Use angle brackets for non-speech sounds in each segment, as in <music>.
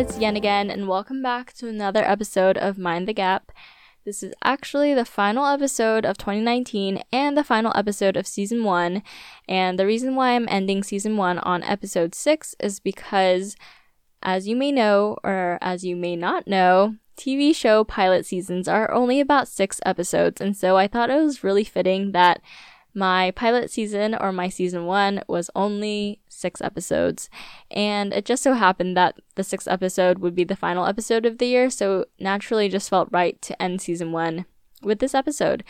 it's Yen again, and welcome back to another episode of Mind the Gap. This is actually the final episode of 2019 and the final episode of season 1. And the reason why I'm ending season 1 on episode 6 is because, as you may know, or as you may not know, TV show pilot seasons are only about six episodes. And so I thought it was really fitting that my pilot season or my season one was only six episodes. And it just so happened that the sixth episode would be the final episode of the year, so naturally just felt right to end season one with this episode.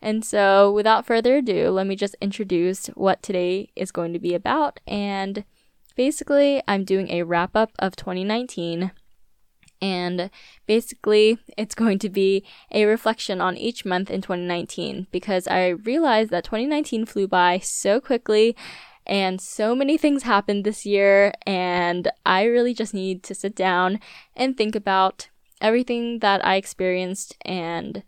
And so, without further ado, let me just introduce what today is going to be about. And basically, I'm doing a wrap up of 2019 and basically it's going to be a reflection on each month in 2019 because I realized that 2019 flew by so quickly and so many things happened this year and I really just need to sit down and think about everything that I experienced and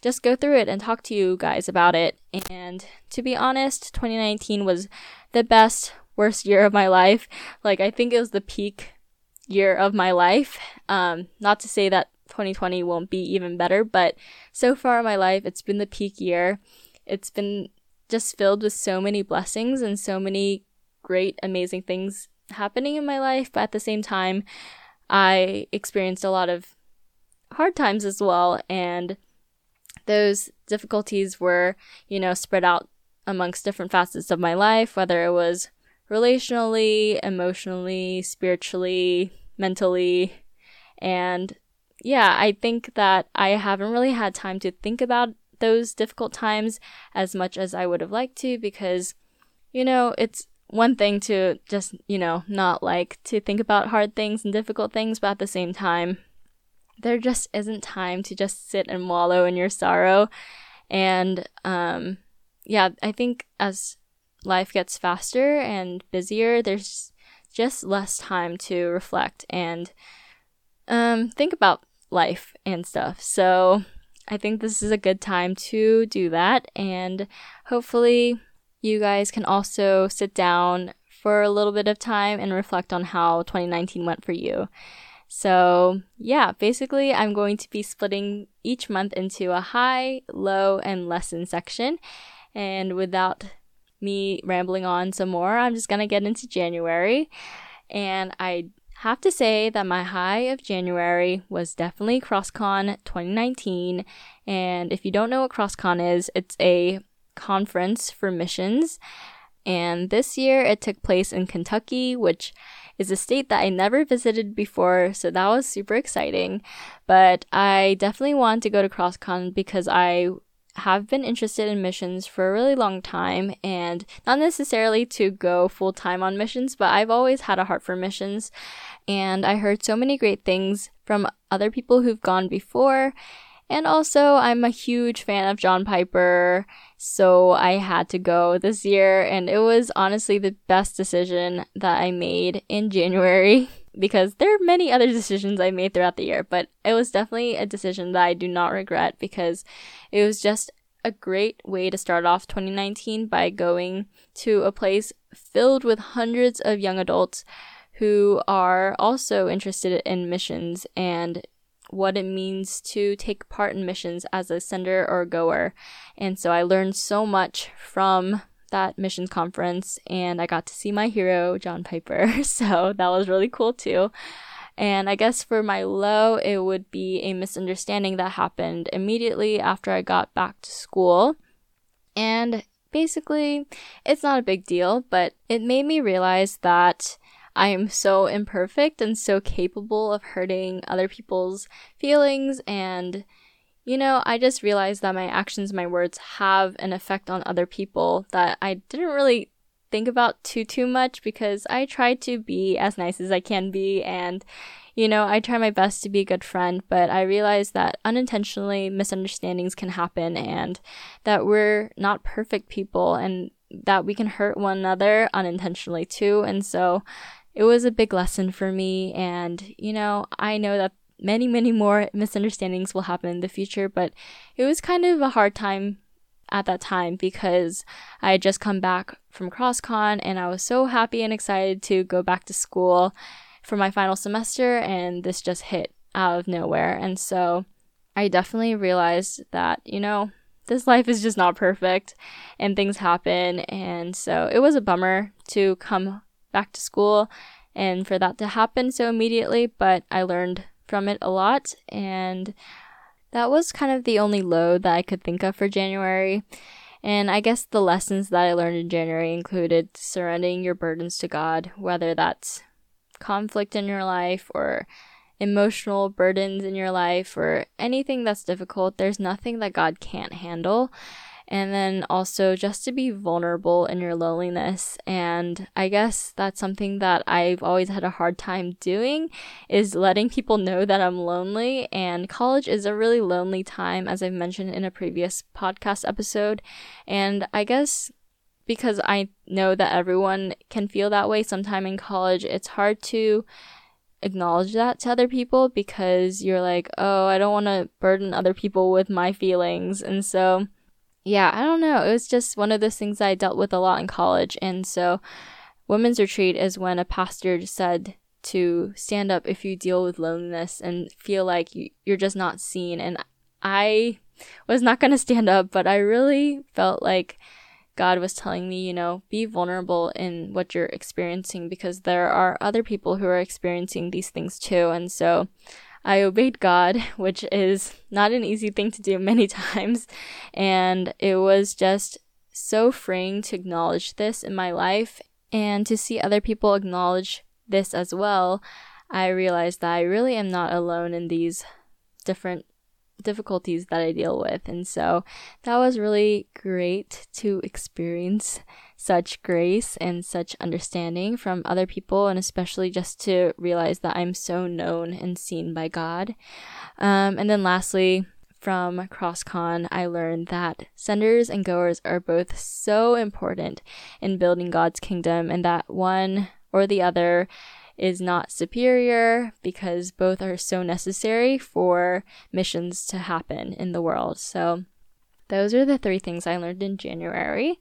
just go through it and talk to you guys about it. And to be honest, 2019 was the best worst year of my life. Like I think it was the peak year of my life. Um, not to say that 2020 won't be even better, but so far in my life, it's been the peak year. It's been just filled with so many blessings and so many great, amazing things happening in my life. But at the same time, I experienced a lot of hard times as well. And those difficulties were, you know, spread out amongst different facets of my life, whether it was relationally, emotionally, spiritually, mentally. And yeah, I think that I haven't really had time to think about those difficult times as much as I would have liked to because, you know, it's one thing to just, you know, not like to think about hard things and difficult things, but at the same time, there just isn't time to just sit and wallow in your sorrow. And um, yeah, I think as life gets faster and busier, there's just less time to reflect and um, think about life and stuff. So I think this is a good time to do that. And hopefully, you guys can also sit down for a little bit of time and reflect on how 2019 went for you. So, yeah, basically, I'm going to be splitting each month into a high, low, and lesson section. And without me rambling on some more, I'm just gonna get into January. And I have to say that my high of January was definitely CrossCon 2019. And if you don't know what CrossCon is, it's a conference for missions. And this year it took place in Kentucky, which is a state that I never visited before, so that was super exciting. But I definitely want to go to CrossCon because I have been interested in missions for a really long time and not necessarily to go full time on missions, but I've always had a heart for missions. And I heard so many great things from other people who've gone before. And also, I'm a huge fan of John Piper, so I had to go this year, and it was honestly the best decision that I made in January <laughs> because there are many other <laughs> decisions I made throughout the year, but it was definitely a decision that I do not regret because it was just a great way to start off 2019 by going to a place filled with hundreds of young adults who are also interested in missions and what it means to take part in missions as a sender or goer. And so I learned so much from that missions conference and I got to see my hero, John Piper. <laughs> So that was really cool too. And I guess for my low, it would be a misunderstanding that happened immediately after I got back to school. And basically, it's not a big deal, but it made me realize that I am so imperfect and so capable of hurting other people's feelings and you know, I just realized that my actions, my words have an effect on other people that I didn't really think about too too much because I try to be as nice as I can be and you know, I try my best to be a good friend, but I realize that unintentionally misunderstandings can happen and that we're not perfect people and that we can hurt one another unintentionally too. And so it was a big lesson for me and you know, I know that many, many more misunderstandings will happen in the future, but it was kind of a hard time at that time because I had just come back from CrossCon and I was so happy and excited to go back to school. for my final semester, and this just hit out of nowhere. And so I definitely realized that, you know, this life is just not perfect and things happen. And so it was a bummer to come back to school and for that to happen so immediately, but I learned from it a lot. And that was kind of the only low that I could think of for January. And I guess the lessons that I learned in January included surrendering your burdens to God, whether that's conflict in your life or emotional burdens in your life or anything that's difficult. There's nothing that God can't handle and then also just to be vulnerable in your loneliness. And i guess that's something that i've always had a hard time doing is letting people know that i'm lonely. And college is a really lonely time as i've mentioned in a previous podcast episode. And i guess because i know that everyone can feel that way sometime in college it's hard to acknowledge that to other people because you're like, oh, I don't want to burden other people with my feelings. And so yeah, I don't know. It was just one of those things I dealt with a lot in college. And so, women's retreat is when a pastor said to stand up if you deal with loneliness and feel like you, you're just not seen. And I was not going <laughs> to stand up, but I really felt like God was telling me, you know, be vulnerable in what you're experiencing because there are other people who are experiencing these things too. And so, I obeyed God, <laughs> which is not an easy thing to do <laughs> many times. And it was just so freeing to acknowledge this in my life and to see other people acknowledge this as well. I realized that I really am not alone in these different difficulties that I deal with. And so that was really great to experience such grace and such understanding from other people, and especially just to realize that I'm so known and seen by God. Um, and then lastly, from CrossCon, I learned that senders and goers are both so important in building God's kingdom, and that one or the other is not superior because both are so necessary for missions to happen in the world. So, those are the three things I learned in January.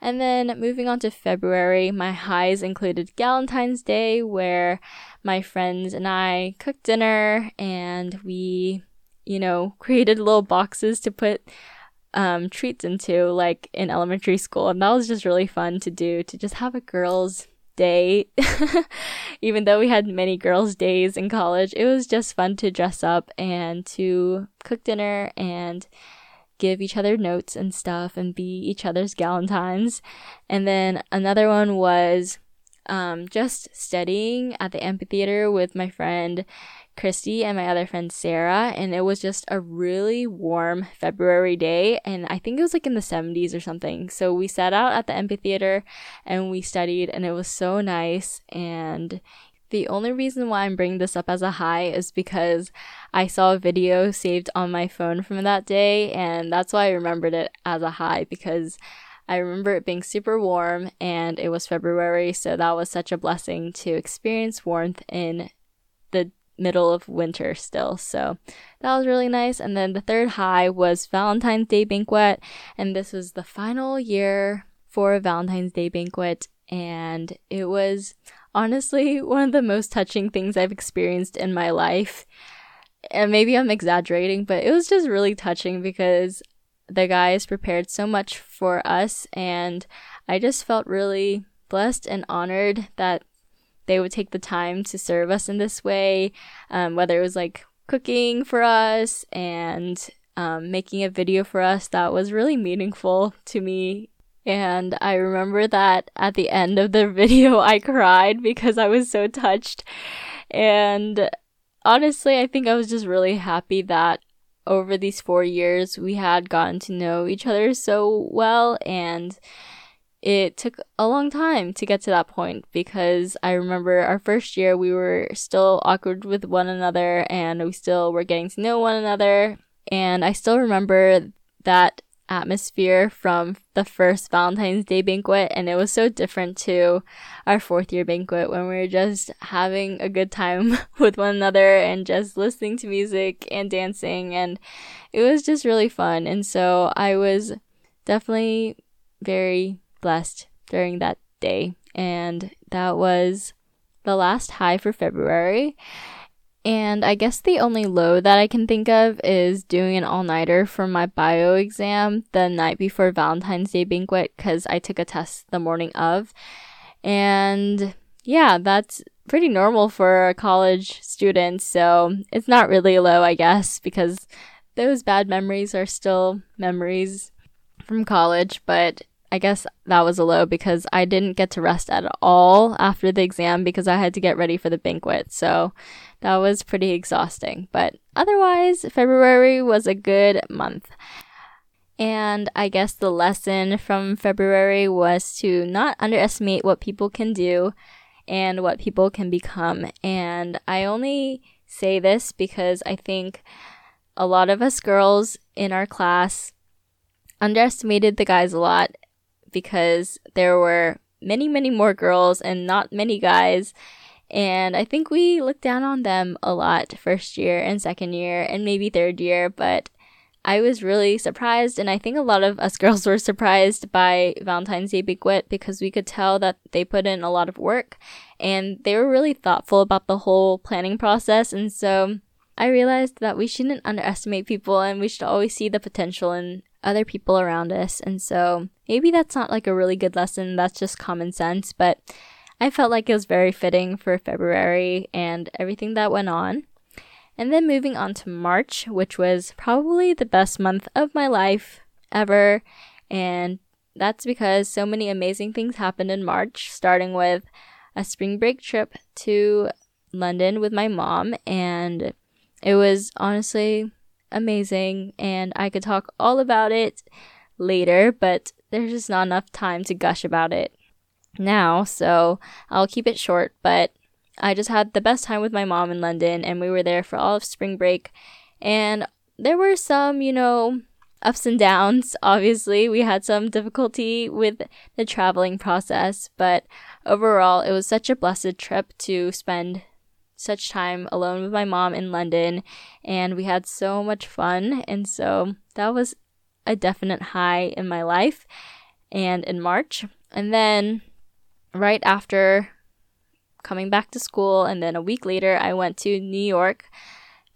And then moving on to February, my highs included Valentine's Day, where my friends and I cooked dinner and we, you know, <laughs> created little boxes to put um, treats into, like in elementary school. And that was just really fun to do, to just have a girls' day. <laughs> Even though we had many girls' days in college, it was just fun to dress up and to cook dinner and give each other notes and stuff and be each other's galantines. And then another one was um, just studying at the amphitheater with my friend Christy and my other friend Sarah. And it was just a really warm February day. And I think it was like in the 70s or something. So we sat out at the amphitheater and we studied, and it was so nice. And the only reason why I'm bringing this up as a high is because I saw a video saved on my phone from that day, and that's why I remembered it as a high because I remember it being super warm and it was February, so that was such a blessing to experience warmth in the middle of winter still. So that was really nice. And then the third high was Valentine's Day banquet, and this was the final year for Valentine's Day banquet, and it was honestly one of the most touching things I've experienced in my life. And maybe I'm exaggerating, but it was just really touching because the guys prepared so much for us, and I just felt really blessed and honored that they would take the time to serve us in this way, um, whether it was like cooking for us and um, making a video for us that was really meaningful to me and I remember that at the end of the <laughs> video, I cried because I was so touched. And honestly, I think I was just really happy that over these four years, we had gotten to know each other so well. And it took a long time to get to that point because I remember our first year, we were still awkward with one another and we still were getting to know one another. And I still remember that atmosphere from the first Valentine's Day banquet, and it was so different to our fourth year banquet when we were just having a good time <laughs> with one another and just listening to music and dancing, and it was just really fun. And so I was definitely very blessed during that day, and that was the last high for February. And I guess the only low that I can think of is doing an all nighter for my bio exam the night before Valentine's Day banquet because I took a test the morning of. And yeah, that's pretty normal for a college student. So it's not really low, I guess, because those bad memories are still memories from college. But I guess that was a low because I didn't get to rest at all after the exam because I had to get ready for the banquet. So that was pretty exhausting. But otherwise, February was a good month. And I guess the lesson from February was to not underestimate what people can do and what people can become. And I only say this because I think a lot of us girls in our class underestimated the guys a lot because there were many, many more girls and not many guys. And I think we looked down on them a lot first year and second year and maybe third year, but I was really surprised, and I think a lot of us <laughs> girls were surprised by Valentine's Day Banquet because we could tell that they put in a lot of work and they were really thoughtful about the whole planning process. And so I realized that we shouldn't underestimate people and we should always see the potential in other people around us. And so maybe that's not like a really good lesson, that's just common sense, but I felt like it was very fitting for February and everything that went on. And then moving on to March, which was probably the best month of my life ever. And that's because so many amazing things happened in March, starting with a spring break trip to London with my mom. And it was honestly amazing. And I could talk all about it later, but there's just not enough time to gush about it now. So I'll keep it short. But I just had the best time with my mom in London, and we were there for all of spring break. And there were some, you know, ups and downs. <laughs> Obviously, we had some difficulty with the traveling process, but overall, it was such a blessed trip to spend such time alone with my mom in London, and we had so much fun. And so that was a definite high in my life and in March. And then right after coming back to school. And then a week later, I went to New York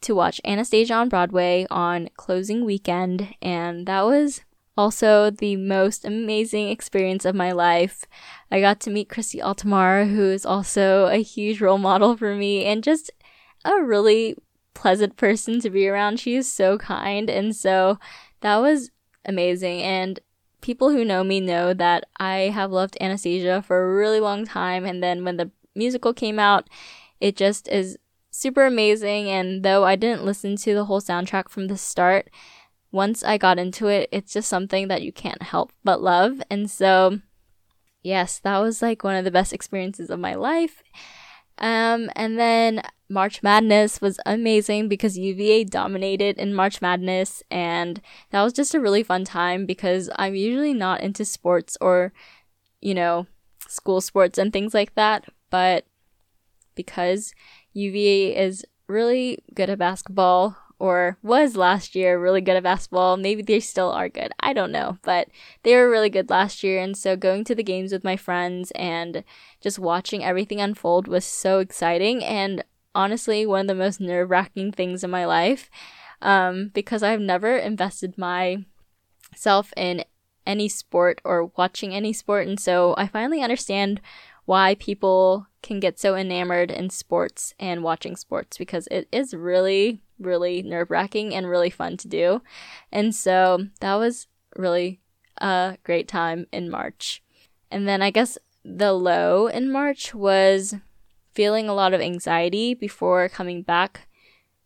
to watch Anastasia on Broadway on closing weekend. And that was also the most amazing experience of my life. I got to meet Christy Altomare, who is also a huge role model for me and just a really pleasant person to be around. She is so kind. And so that was amazing. And people who know me know that I have loved Anastasia for a really long time. And then when the musical came out. It just is super amazing. And though I didn't listen to the whole soundtrack from the start, once I got into it, it's just something that you can't help but love. And so, yes, that was like one of the best experiences of my life. Um, and then March Madness was amazing because UVA dominated in March Madness, and that was just a really fun time because I'm usually not into sports or, you know, school sports and things like that but because UVA is really good at basketball, or was last year really good at basketball, maybe they still are good. I don't know, but they were really good last year. And so going to the games with my friends and just watching everything unfold was so exciting. And honestly, one of the most nerve wracking things in my life um, because I've never invested myself in any sport or watching any sport. And so I finally understand why people can get so enamored in sports and watching sports because it is really, really nerve wracking and really fun to do. And so that was really a great time in March. And then I guess the low in March was feeling a lot of anxiety before coming back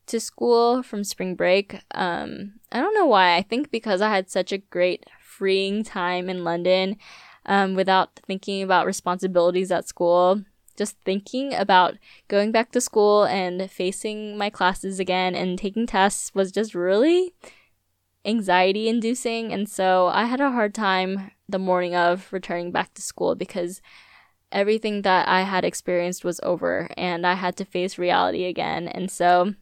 to school from spring break. Um, I don't know why. I think because I had such a great freeing time in London um, without thinking about responsibilities at school. Just thinking about going back to school and facing my classes again and taking tests was just really anxiety inducing. And so I had a hard time the morning of returning back to school because everything that I had experienced was over and I had to face reality again. And so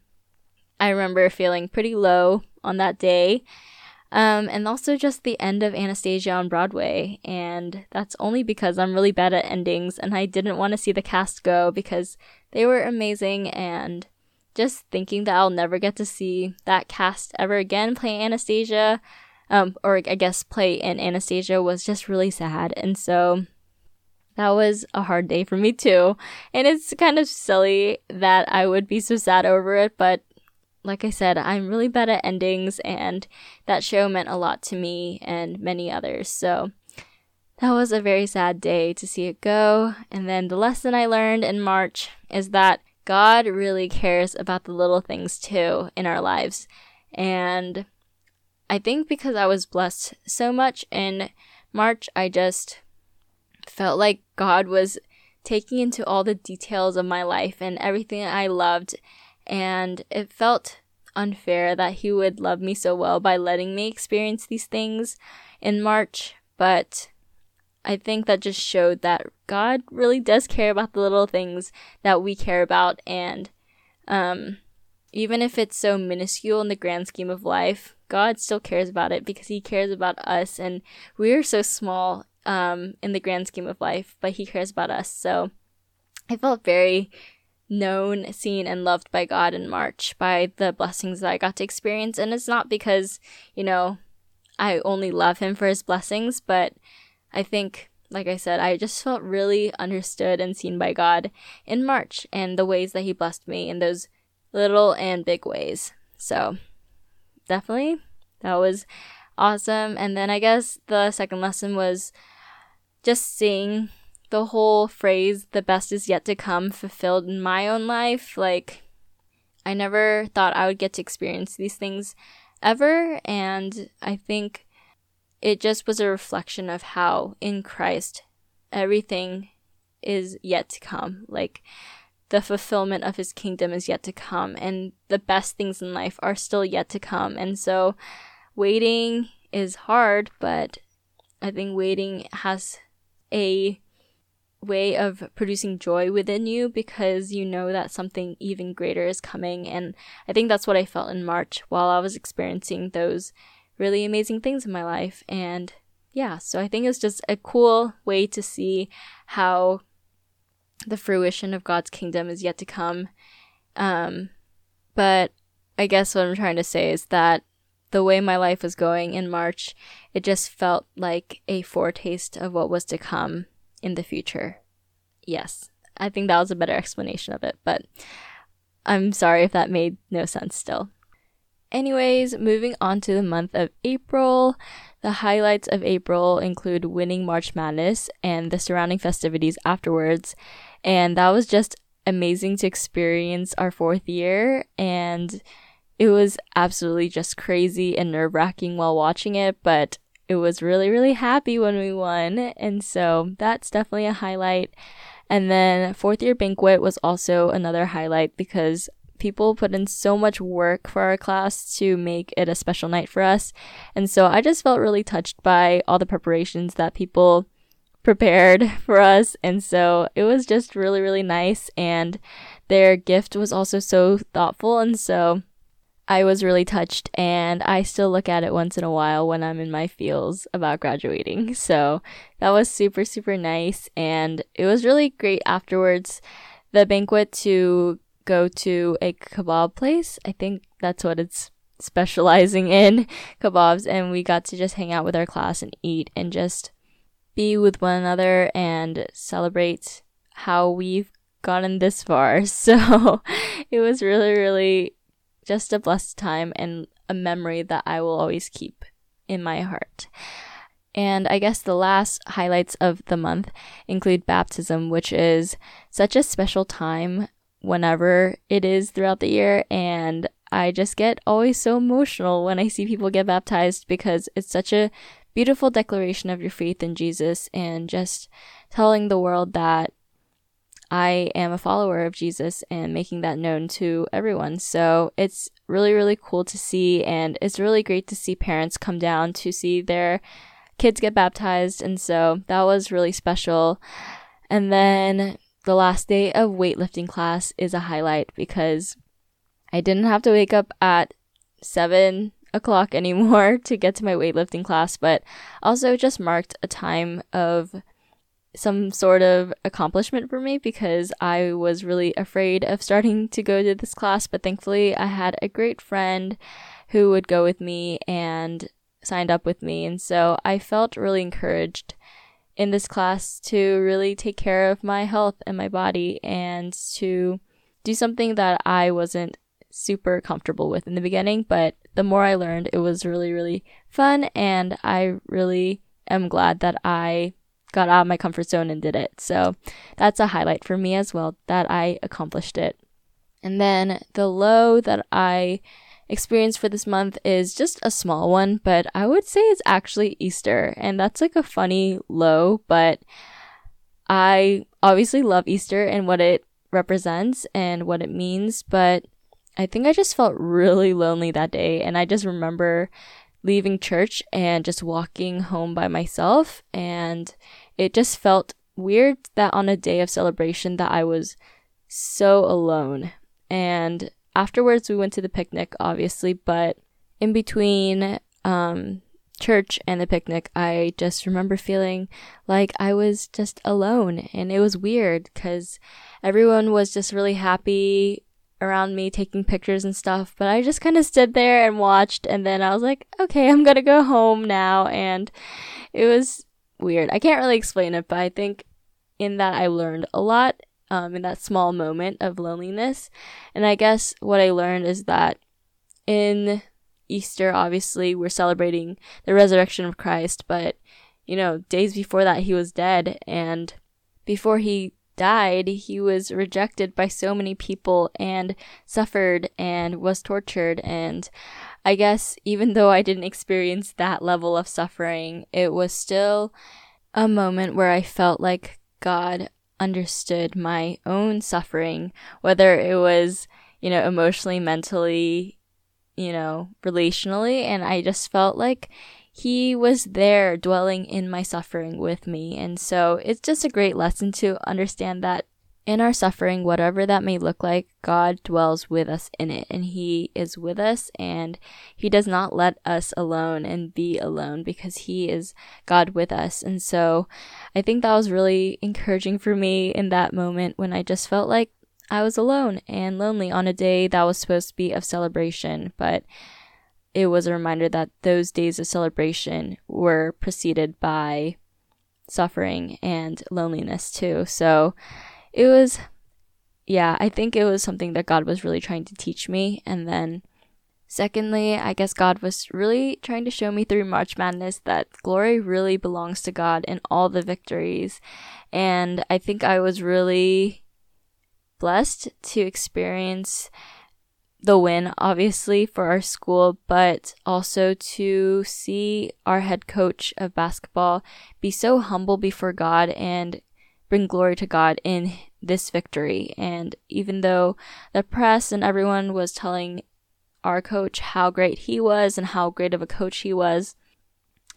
I remember feeling pretty low on that day Um, and also just the end of Anastasia on Broadway. And that's only because I'm really bad at endings and I didn't want to see the cast go because they were amazing. And just thinking that I'll never get to see that cast ever again play Anastasia, um, or I guess play in Anastasia was just really sad. And so that was a hard day for me too. And it's kind of silly that I would be so sad over it, but like I said, I'm really bad at endings, and that show meant a lot to me and many others. So that was a very sad day to see it go. And then the lesson I learned in March is that God really cares about the little things too in our lives. And I think because I was blessed so much in March, I just felt like God was taking into all the details of my life and everything I loved and it felt unfair that he would love me so well by letting me experience these things in March, but I think that just showed that God really does care about the little things that we care about and um even if it's so minuscule in the grand scheme of life, God still cares about it because he cares about us and we are so small um in the grand scheme of life, but he cares about us. So I felt very known, seen, and loved by God in March by the blessings that I got to experience. And it's not because, you know, I only love Him for His blessings, but I think, like I said, I just felt really understood and seen by God in March and the ways that He blessed me in those little and big ways. So, definitely, that was awesome. And then I guess the second lesson was just seeing the whole phrase, the best is yet to come, fulfilled in my own life. Like, I never thought I would get to experience these things ever. And I think it just was a reflection of how in Christ everything is yet to come. Like, the fulfillment of his kingdom is yet to come, and the best things in life are still yet to come. And so, waiting is hard, but I think waiting has a way of producing joy within you because you know that something even greater is coming. And I think that's what I felt in March while I was experiencing those really amazing things in my life. And yeah, so I think it's just a cool way to see how the fruition of God's kingdom is yet to come. Um, but I guess what I'm trying to say is that the way my life was going in March, it just felt like a foretaste of what was to come in the future. Yes, I think that was a better explanation of it, but I'm sorry if that made no sense still. Anyways, moving on to the month of April. The highlights of April include winning March Madness and the surrounding festivities afterwards. And that was just amazing to experience our fourth year. And it was absolutely just crazy and nerve wracking while watching it, but it was really, really happy when we won. And so that's definitely a highlight. And then fourth year banquet was also another highlight because people put in so much work for our class to make it a special night for us. And so I just felt really touched by all the preparations that people prepared <laughs> for us. And so it was just really, really nice. And their gift was also so thoughtful. And so I was really touched, and I still look at it once in a while when I'm in my feels about graduating. <laughs> So that was super, super nice, and it was really great afterwards. The banquet to go to a kebab place. I think that's what it's <laughs> specializing in <laughs> kebabs, and we got to just hang out with our class and eat and just be with one another and celebrate how we've gotten this far. So it was really, really just a blessed time and a memory that I will always keep in my heart. And I guess the last highlights of the month include baptism, which is such a special time whenever it is throughout the year. And I just get always so emotional when I see people get baptized because it's such a beautiful declaration of your faith in Jesus and just telling the world that I am a follower of Jesus and making that known to everyone. So it's really, really cool to see. And it's really great to see parents come down to see their kids get baptized. And so that was really special. And then the last day of weightlifting class is a highlight because I didn't have to wake up at seven o'clock <laughs> anymore to get to my weightlifting class, but also just marked a time of some sort of accomplishment for me because I was really afraid of starting to go to this class, but thankfully I had a great friend who would go with me and signed up with me. And so I felt really encouraged in this class to really take care of my health and my body and to do something that I wasn't super comfortable with in the beginning, but the more I learned, it was really, really fun. And I really am glad that I got out of my comfort zone and did it. So that's a highlight for me as well that I accomplished it. And then the low that I experienced for this month is just a small one, but I would say it's actually Easter. And that's like a funny low, but I obviously love Easter and what it represents and what it means, but I think I just felt really lonely that day. And I just remember leaving church and just walking home by myself. And it just felt weird that on a day of celebration that I was so alone. And afterwards we went to the picnic, obviously, but in between um, church and the picnic, I just remember feeling like I was just alone. And it was weird because everyone was just really happy around me taking pictures and stuff, but I just kind of stood there and watched. And then I was like, okay, I'm going to go home now. And it was weird. I can't really explain it, but I think in that I learned a lot um, in that small moment of loneliness. And I guess what I learned is that in Easter, obviously, we're celebrating the resurrection of Christ, but you know, days before that, he was dead, and before he died, he was rejected by so many people and suffered and was tortured. And I guess even though I didn't experience that level of suffering, it was still a moment where I felt like God understood my own suffering, whether it was, you know, emotionally, mentally, you know, relationally. And I just felt like he was there dwelling in my suffering with me. And so it's just a great lesson to understand that in our suffering, whatever that may look like, God dwells with us in it and He is with us and He does not let us alone and be alone because He is God with us. And so I think that was really encouraging for me in that moment when I just felt like I was alone and lonely on a day that was supposed to be of celebration. But it was a reminder that those days of celebration were preceded by suffering and loneliness too. So it was, yeah, I think it was something that God was really trying to teach me. And then, secondly, I guess God was really trying to show me through March Madness that glory really belongs to God in all the victories. And I think I was really blessed to experience the win, obviously, for our school, but also to see our head coach of basketball be so humble before God and bring glory to God in this victory. And even though the press and everyone was telling our coach how great he was and how great of a coach he was,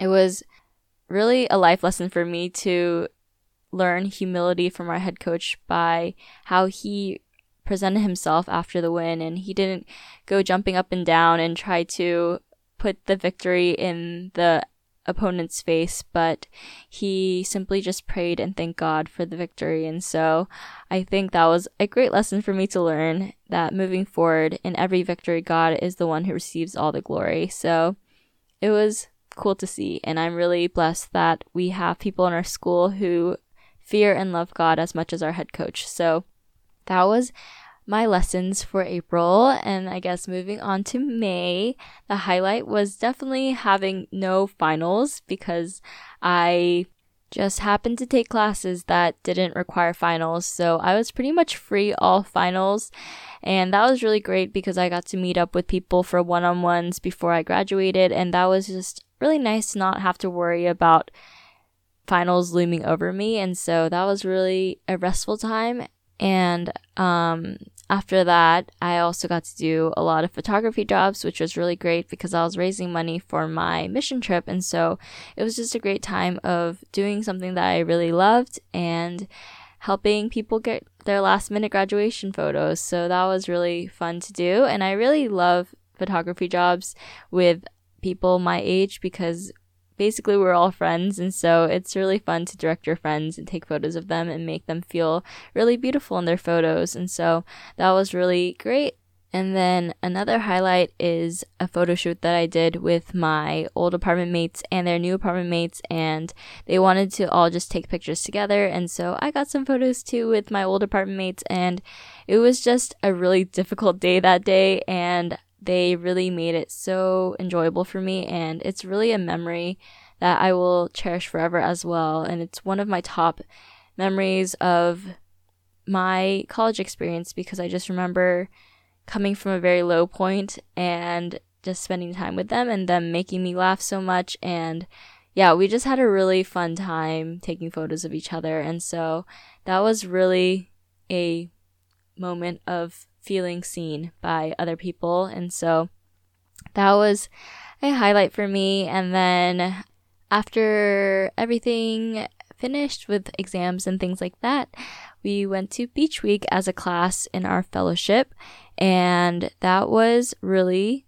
it was really a life lesson for me to learn humility from our head coach by how he presented himself after the win and he didn't go jumping up and down and try to put the victory in the opponent's face, but he simply just prayed and thanked God for the victory. And so I think that was a great lesson for me to learn that moving forward in every victory, God is the one who receives all the glory. So it was cool to see. And I'm really blessed that we have people in our school who fear and love God as much as our head coach. So that was my lessons for April. And I guess moving on to May, the highlight was definitely having no finals because I just happened to take classes that didn't require finals. So I was pretty much free all finals. And that was really great because I got to meet up with people for one on ones before I graduated. And that was just really nice to not have to worry about finals looming over me. And so that was really a restful time. And um, after that, I also got to do a lot of photography jobs, which was really great because I was raising money for my mission trip. And so it was just a great time of doing something that I really loved and helping people get their last minute graduation photos. So that was really fun to do. And I really love photography jobs with people my age because basically we're all friends and so it's really fun to direct your friends and take photos of them and make them feel really beautiful in their photos and so that was really great and then another highlight is a photo shoot that I did with my old apartment mates and their new apartment mates, and they wanted to all just take pictures together. And so I got some photos too with my old apartment mates, and it was just a really difficult day that day. And they really made it so enjoyable for me, and it's really a memory that I will cherish forever as well. And it's one of my top memories of my college experience because I just remember coming from a very low point and just spending time with them and them making me laugh so much and yeah, we just had a really fun time taking photos of each other and so that was really a moment of feeling seen by other people. And so that was a highlight for me. And then after everything finished with exams and things like that, we went to Beach Week as a class in our fellowship, and that was really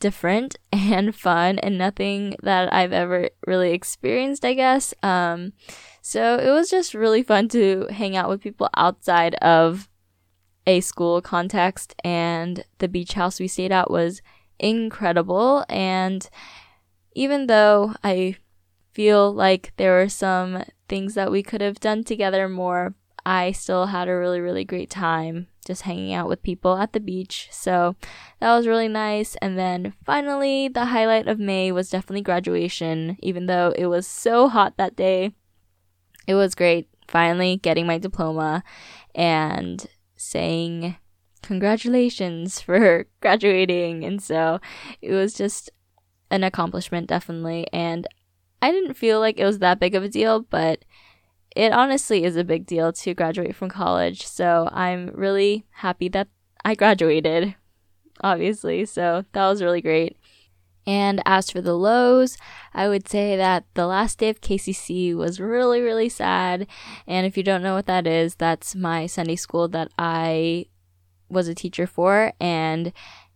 different <laughs> and fun and nothing that I've ever really experienced, I guess. Um, so it was just really fun to hang out with people outside of a school context, and the beach house we stayed at was incredible. And even though I feel like there were some things that we could have done together more. I still had a really, really great time just hanging out with people at the beach. So that was really nice. And then finally, the highlight of May was definitely graduation, even though it was so hot that day. It was great finally getting my diploma and saying congratulations for <laughs> graduating. And so it was just an accomplishment, definitely. And I didn't feel like it was that big of a deal, but it honestly is a big deal to graduate from college. So I'm really happy that I <laughs> graduated, obviously. So that was really great. And as for the lows, I would say that the last day of KCC was really, really sad. And if you don't know what that is, that's my Sunday school that I was a teacher for. And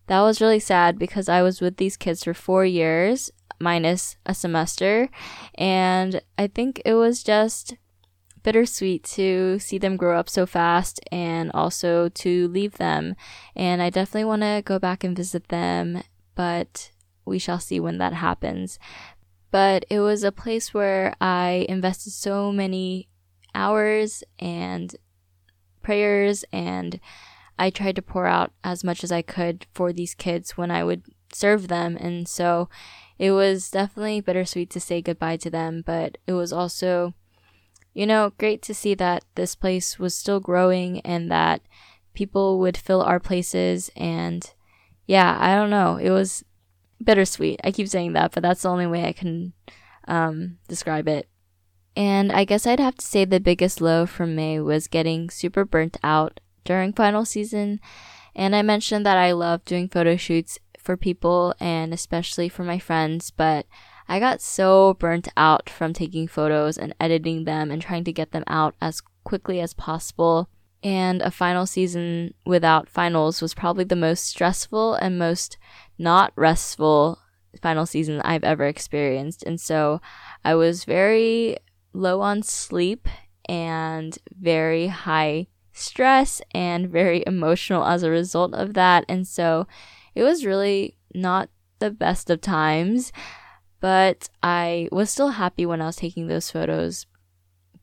that was really sad because I was with these kids for four years minus a semester. And I think it was just bittersweet to see them grow up so fast and also to leave them. And I definitely want to go back and visit them, but we shall see when that happens. But it was a place where I invested so many hours and prayers and I tried to pour out as much as I could for these kids when I would serve them. And so it was definitely bittersweet to say goodbye to them, but it was also, you know, great to see that this place was still growing and that people would fill our places. And yeah, I don't know. It was bittersweet. I keep saying that, but that's the only way I can um, describe it. And I guess I'd have to say the biggest low for May was getting super burnt out during final season. And I mentioned that I love doing photo shoots for people and especially for my friends, but I got so burnt out from taking photos and editing them and trying to get them out as quickly as possible. And a final season without finals was probably the most stressful and most not restful final season I've ever experienced. And so I was very low on sleep and very high stress and very <laughs> emotional as a result of that. And so it was really not the best of times, but I was still happy when I was taking those photos.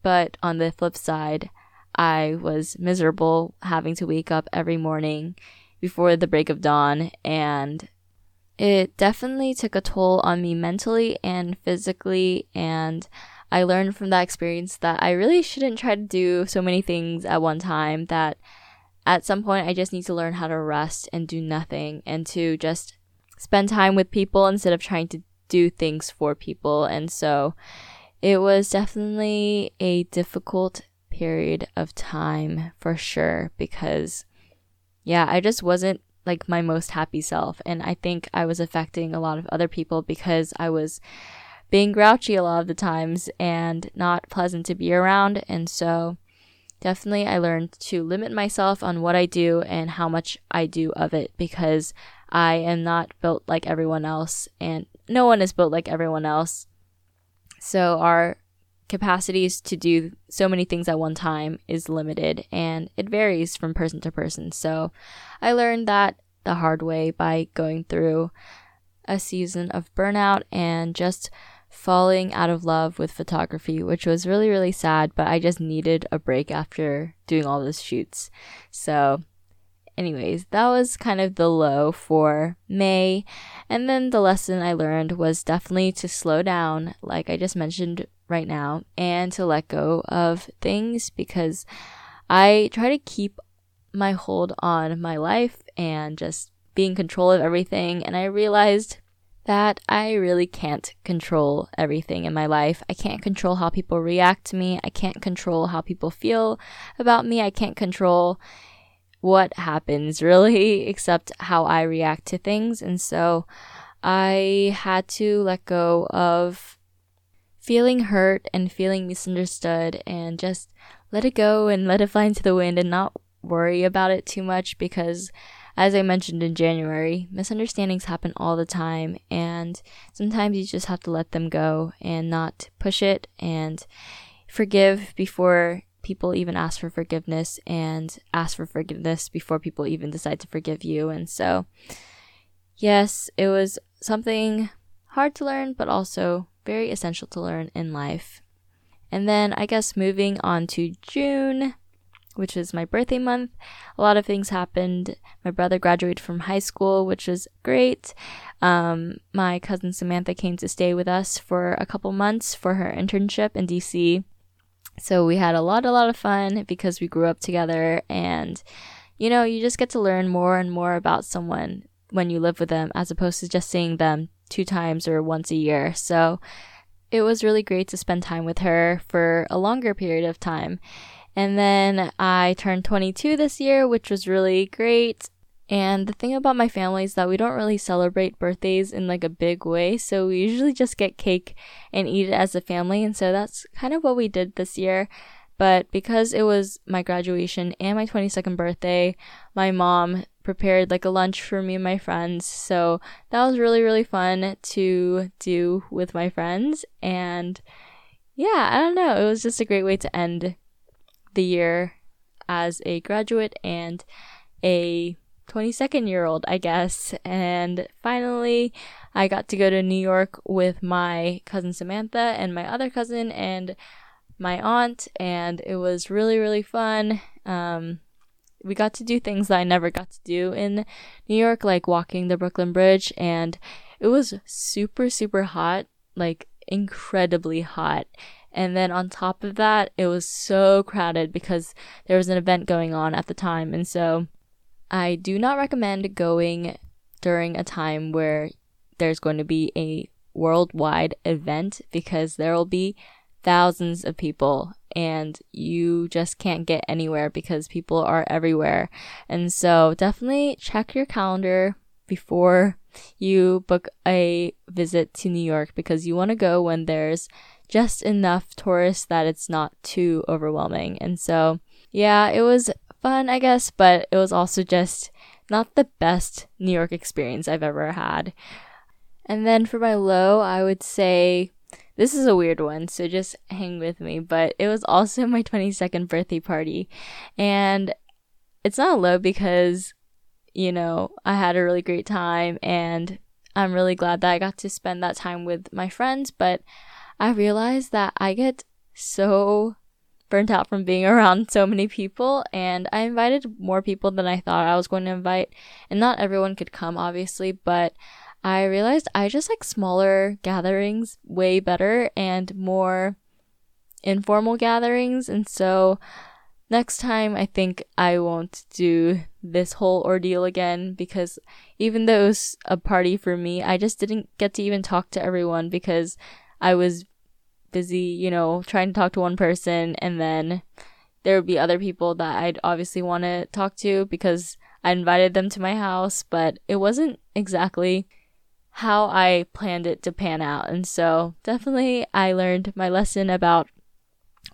But on the flip side, I was miserable having to wake up every morning before the break of dawn and it definitely took a toll on me mentally and physically and I learned from that experience that I really shouldn't try to do so many things at one time that at some point I just need to learn how to rest and do nothing and to just spend time with people instead of trying to do things for people. And so it was definitely a difficult period of time for sure because yeah, I just wasn't like my most happy self and I think I was affecting a lot of other people because I was being grouchy a lot of the times and not pleasant to be around and so definitely I learned to limit myself on what I do and how much I do of it because I am not built like everyone else and no one is built like everyone else. So our capacities to do so many things at one time is limited and it varies from person to person. So I learned that the hard way by going through a season of burnout and just falling out of love with photography, which was really, really sad, but I just needed a break after doing all those shoots. So, anyways, that was kind of the low for May. And then the lesson I learned was definitely to slow down, like I just mentioned right now, and to let go of things because I try to keep my hold on my life and just be in control of everything. And I realized that I really can't control everything in my life. I can't control how people react to me. I can't control how people feel about me. I can't control what happens <laughs> really, except how I react to things. And so I had to let go of feeling hurt and feeling misunderstood and just let it go and let it fly into the wind and not worry about it too much because as I mentioned in January, misunderstandings happen all the time, and sometimes you just have to let them go and not push it and forgive before people even ask for forgiveness and ask for forgiveness before people even decide to forgive you. And so, yes, it was something hard to learn, but also very essential to learn in life. And then I guess moving on to June, which is my birthday month. A lot of things happened. My brother graduated from high school, which was great. Um, my cousin Samantha came to stay with us for a couple months for her internship in DC. So we had a lot, a lot of fun because we grew up together and, you know, you just get to learn more and more about someone when you live with them as opposed to just seeing them two times or once a year. So it was really great to spend time with her for a longer period of time. And then I turned 22 this year, which was really great. And the thing about my family is that we don't really celebrate birthdays in like a big way. So we usually just get cake and eat it as a family. And so that's kind of what we did this year. But because it was my graduation and my 22nd birthday, my mom prepared like a lunch for me and my friends. So that was really, really fun to do with my friends. And yeah, I don't know. It was just a great way to end the year as a graduate and a 22nd year old, I guess. And finally, I got to go to New York with my cousin Samantha and my other cousin and my aunt, and it was really, really fun. Um, we got to do things that I never got to do in New York, like walking the Brooklyn Bridge, and it was super, super hot, like incredibly hot. And then on top of that, it was so crowded because there was an event going on at the time. And so I do not recommend going during a time where there's going to be a worldwide event because there will be thousands of people and you just can't get anywhere because people are everywhere. And so definitely check your calendar before you book a visit to New York because you want to go when there's just enough tourists that it's not too overwhelming. And so, yeah, it was fun, I guess, but it was also just not the best New York experience I've ever had. And then for my low, I would say this is a weird one, so just hang with me, but it was also <laughs> my 22nd birthday party. And it's not low because, you know, I had a really great time and I'm really glad that I got to spend that time with my friends, but I realized that I get so burnt out from being <laughs> around so many people and I invited more people than I thought I was going to invite and not everyone could come obviously but I realized I just like smaller gatherings way better and more informal gatherings. And so next time I think I won't do this whole ordeal again because even though it was a party for me I just didn't get to even talk to everyone because I was busy, you know, trying to talk to one person and then there would be other people that I'd obviously want to talk to because I invited them to my house, but it wasn't exactly how I planned it to pan out. And so definitely I learned my lesson about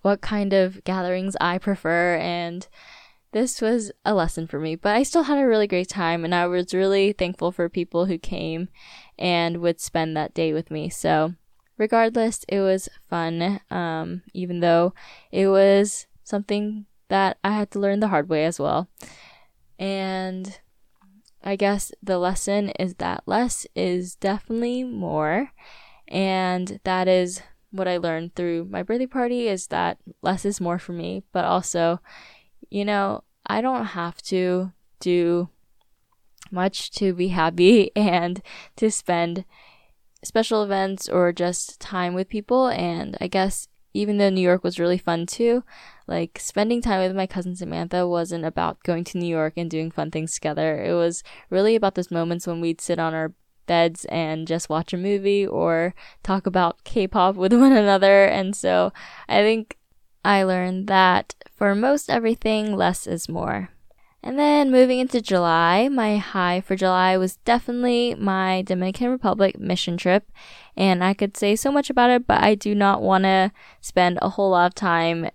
what kind of gatherings I prefer and this was a lesson for me, but I still had a really great time and I was really thankful for people who came and would spend that day with me. So, regardless, it was fun, um, even though it was something that I had to learn the hard way as well. And I guess the lesson is that less is definitely more. And that is what I learned through my birthday party is that less is more for me, but also, you know, I don't have to do much to be happy <laughs> and to spend special events or just time with people. And I guess even though New York was really fun too, like spending time with my cousin Samantha wasn't about going to New York and doing fun things together. It was really about those moments when we'd sit on our beds and just watch a movie or talk about K-pop with <laughs> one another. And so I think I learned that for most everything, less is more. And then moving into July, my high for July was definitely my Dominican Republic mission trip. And I could say so much about it, but I do not want to spend a whole lot of time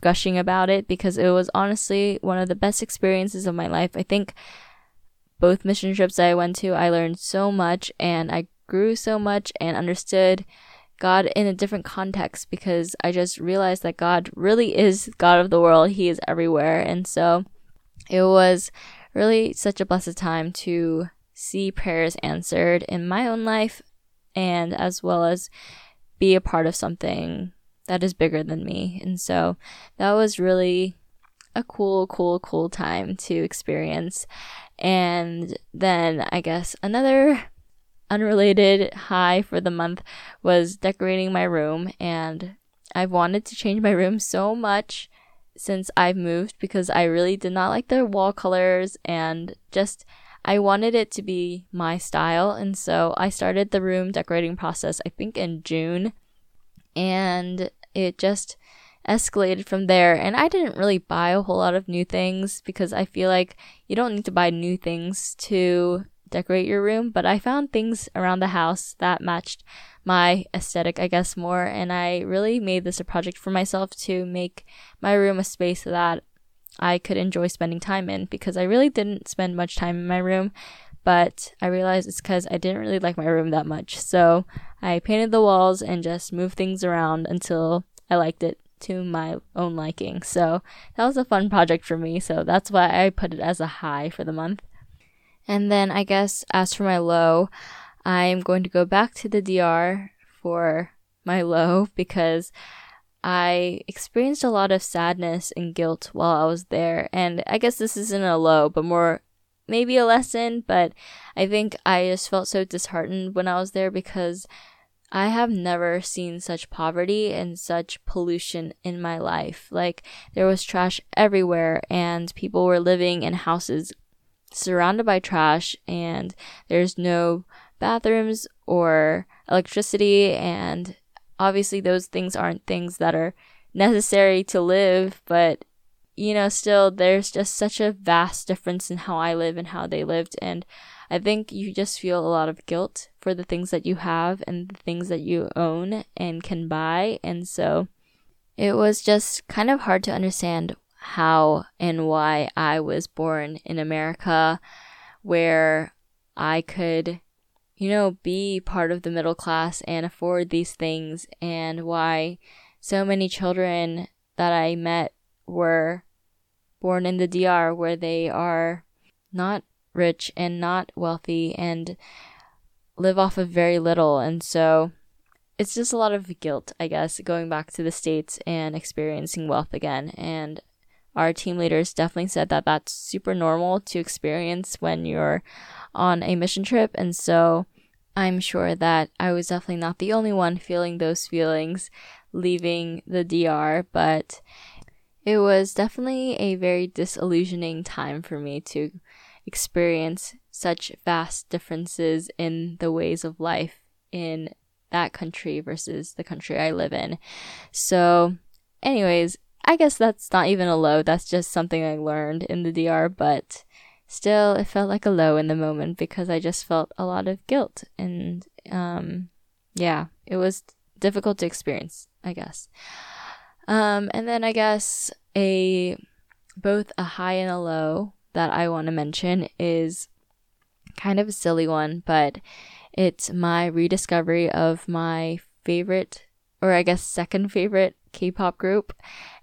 gushing about it because it was honestly one of the best experiences of my life. I think both mission trips I went to, I learned so much and I grew so much and understood God in a different context because I just realized that God really is God of the world. He is everywhere. And so it was really such a blessed time to see prayers answered in my own life and as well as be a part of something that is bigger than me. And so that was really a cool, cool, cool time to experience. And then I guess another unrelated high for the month was decorating my room and I've wanted to change my room so much since I've moved because I really did not like the wall colors and just I wanted it to be my style. And so I started the room decorating process I think in June. And it just escalated from there. And I didn't really buy a whole lot of new things because I feel like you don't need to buy new things to decorate your room, but I found things around the house that matched my aesthetic, I guess, more. And I really made this a project for myself to make my room a space that I could enjoy spending time in because I really didn't spend much time in my room. But I realized it's because I didn't really like my room that much. So I painted the walls and just moved things around until I liked it to my own liking. So that was a fun project for me. So that's why I put it as a high for the month. And then I guess as for my low, I'm going to go back to the DR for my low <laughs> because I experienced a lot of sadness and guilt while I was there. And I guess this isn't a low, but more maybe a lesson. But I think I just felt so disheartened when I was there because I have never seen such poverty and such pollution in my life. Like, there was trash everywhere, and people were living in houses surrounded by trash and there's no bathrooms or electricity and obviously those things aren't things that are necessary to live but you know still there's just such a vast difference in how I live and how they lived and I think you just feel a lot of guilt for the things that you have and the things that you own and can buy and so it was just kind of hard to understand how and why I was born in America, where I could, you know, be part of the middle class and afford these things, and why so many children that I met were born in the DR, where they are not rich and not wealthy and live off of very little. And so it's just a lot of guilt, I guess, going back to the States and experiencing wealth again. And our team leaders definitely said that that's super normal to experience when you're on a mission trip. And so I'm sure that I was definitely not the only one feeling those feelings leaving the DR, but it was definitely a very disillusioning time for me to experience such vast differences in the ways of life in that country versus the country I live in. So, anyways, I guess that's not even a low, that's just something I learned in the DR, but still it felt like a low in the moment because I just felt a lot of guilt and um yeah, it was difficult to experience, I guess. Um, and then I guess a both a high and a low that I want to mention is kind of a silly one, but it's my rediscovery of my favorite, or I guess second favorite K pop group.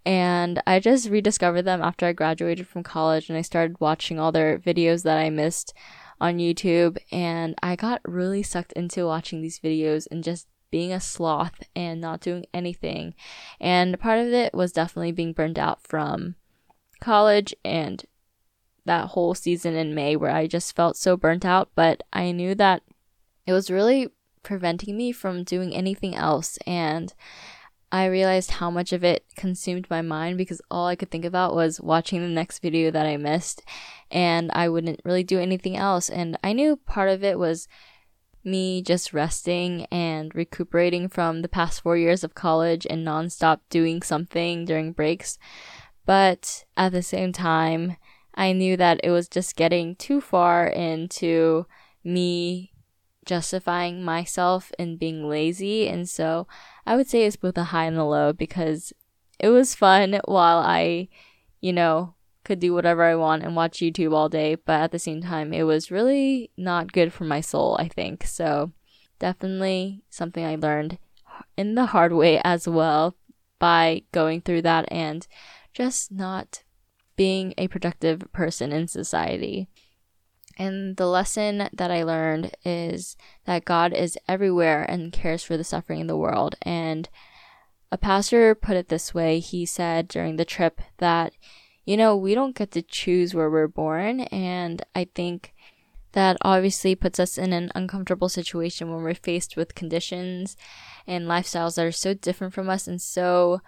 And I just rediscovered them after I graduated from college and I started watching all their videos that I missed on YouTube. And I got really sucked into watching these videos and just being a sloth and not doing anything. And part of it was definitely being burned out from college and that whole season in May where I just felt so burnt out. But I knew that it was really preventing me from doing anything else. And I realized how much of it consumed my mind because all I could think about was watching the next video that I missed and I wouldn't really do anything else. And I knew part of it was me just resting and recuperating from the past four years of college and nonstop doing something during breaks. But at the same time, I knew that it was just getting too far into me justifying myself and being lazy. And so I would say it's both a high and a low because it was fun while I, you know, could do whatever I want and watch YouTube all day. But at the same time, it was really not good for my soul, I think. So definitely something I learned in the hard way as well by going through that and just not being a productive person in society. And the lesson that I learned is that God is everywhere and cares for the suffering in the world. And a pastor put it this way he said during the trip that, you know, we don't get to choose where we're born. And I think that obviously puts us in an uncomfortable situation when we're faced with conditions and lifestyles that are so different from us and so,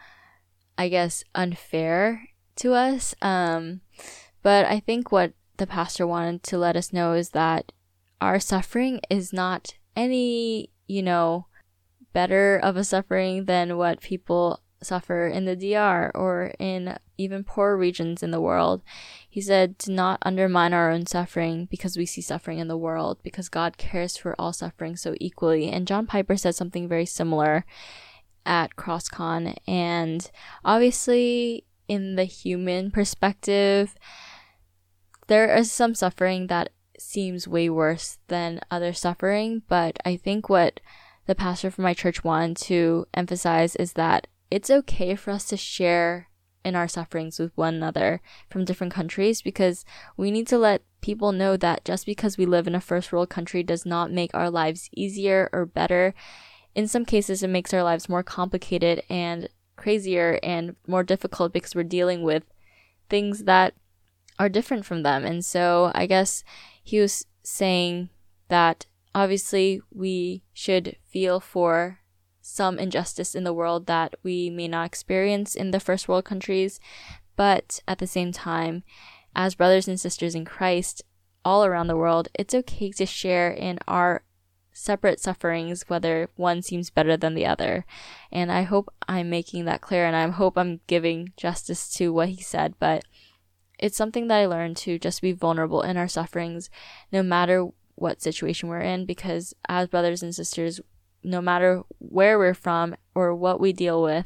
I guess, unfair to us. Um, but I think what the pastor wanted to let us know is that our suffering is not any, you know, better of a suffering than what people suffer in the DR or in even poor regions in the world. He said to not undermine our own suffering because we see suffering in the world, because God cares for all suffering so equally. And John Piper said something very similar at CrossCon. And obviously, in the human perspective, there is some suffering that seems way worse than other suffering, but I think what the pastor from my church wanted to emphasize is that it's okay for us to share in our sufferings with one another from different countries because we need to let people know that just because we live in a first world country does not make our lives easier or better. In some cases, it makes our lives more complicated and crazier and more difficult because we're dealing with things that are different from them. And so I guess he was saying that obviously we should feel for some injustice in the world that we may not experience in the first world countries, but at the same time, as brothers and sisters in Christ all around the world, it's okay to share in our separate sufferings, whether one seems better than the other. And I hope I'm making that clear and I hope I'm giving justice to what he said, but it's something that I learned to just be vulnerable in our sufferings, no matter what situation we're in, because as brothers and sisters, no matter where we're from or what we deal with,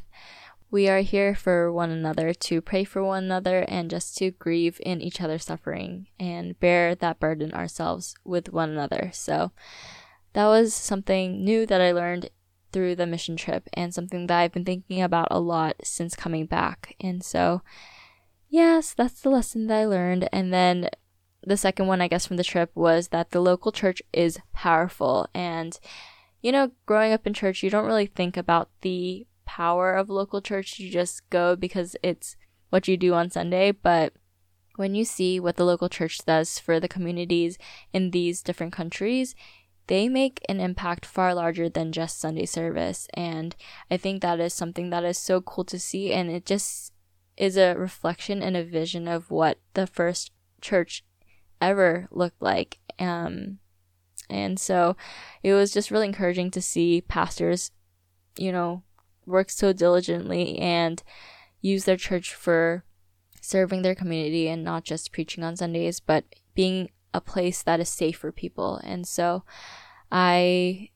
we are here for one another to pray for one another and just to grieve in each other's suffering and bear that burden ourselves with one another. So that was something new that I learned through the mission trip and something that I've been thinking about a lot since coming back. And so yes, that's the lesson that I learned. And then the second one, I guess, from the trip was that the local church is powerful. And, you know, growing up in church, you don't really think about the power of local church. You just go because it's what you do on Sunday. But when you see what the local church does for the communities in these different countries, they make an impact far larger than just Sunday service. And I think that is something that is so cool to see. And it just is a reflection and a vision of what the first church ever looked like. Um, and so it was just really encouraging to see pastors, you know, work so diligently and use their church for serving their community and not just preaching on Sundays, but being a place that is safe for people. And so I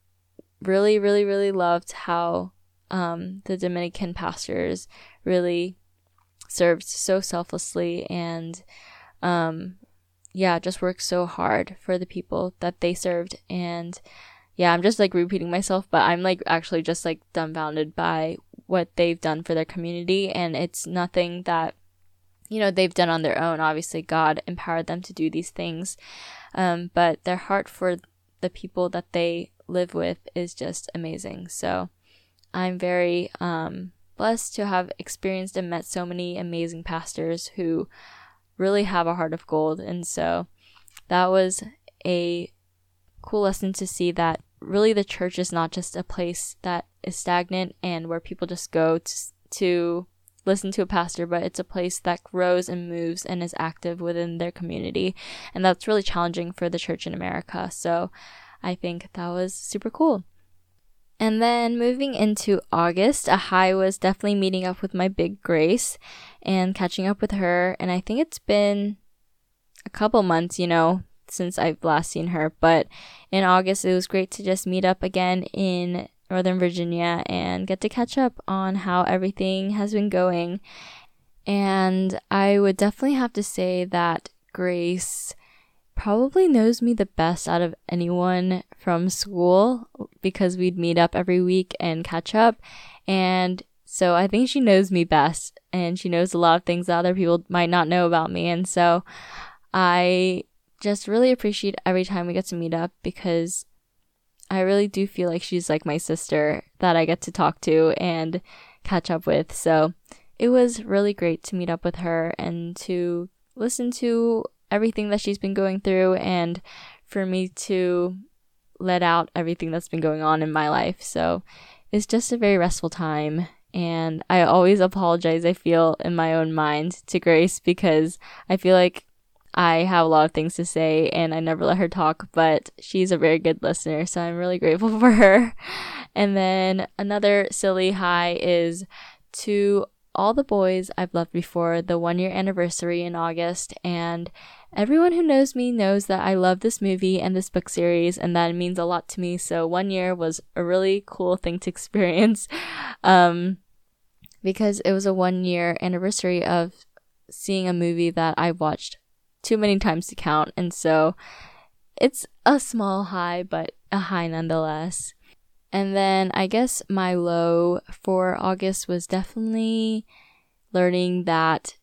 really, really, really loved how um, the Dominican pastors really served so selflessly and um, yeah, just worked so hard for the people that they served. And yeah, I'm just like repeating myself, but I'm like actually just like dumbfounded by what they've done for their community. And it's nothing that, you know, they've done on their own. Obviously, God empowered them to do these things. Um, but their heart for the people that they live with is just amazing. So I'm very um, blessed to have experienced and met so many amazing pastors who really have a heart of gold. And so that was a cool lesson to see that really the church is not just a place that is stagnant and where people just go to, to listen to a pastor, but it's a place that grows and moves and is active within their community. And that's really challenging for the church in America. So I think that was super cool. And then moving into August, high was definitely meeting up with my big Grace and catching up with her. And I think it's been a couple months, you know, since I've last seen her. But in August, it was great to just meet up again in Northern Virginia and get to catch up on how everything has been going. And I would definitely have to say that Grace probably knows me the best out of anyone from school because we'd meet up every week and catch up. And so I think she knows me best and she knows a lot of things that other people might not know about me. And so I just really appreciate every time we get to meet up because I really do feel like she's like my sister that I get to talk to and catch up with. So it was really great to meet up with her and to listen to everything that she's been going through and for me to let out everything that's been going on in my life. So it's just a very restful time. And I always apologize, I feel, in my own mind to Grace because I feel like I have a lot of things to say and I never let her talk, but she's a very good listener. So I'm really grateful <laughs> for her. And then another silly high is to all the boys I've loved before the one year anniversary in August, and everyone who knows me knows that I love this movie and this book series, and that means a lot to me. So, one year was a really cool thing to <laughs> experience um, because it was a one year anniversary of seeing a movie that I watched too many times to count, and so it's a small high, but a high nonetheless. And then I guess my low for August was definitely learning that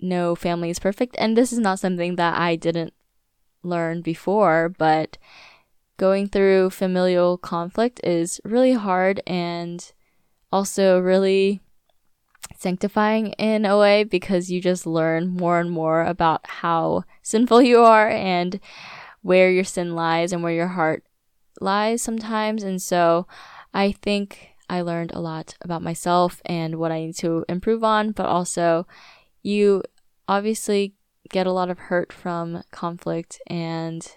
no family is perfect. And this is not something that I didn't learn before, but going through familial conflict is really hard and also really sanctifying in a way because you just learn more and more about how sinful you are and where your sin lies and where your heart lies sometimes. And so I think I learned a lot about myself and what I need to improve on, but also you obviously get a lot of hurt from conflict and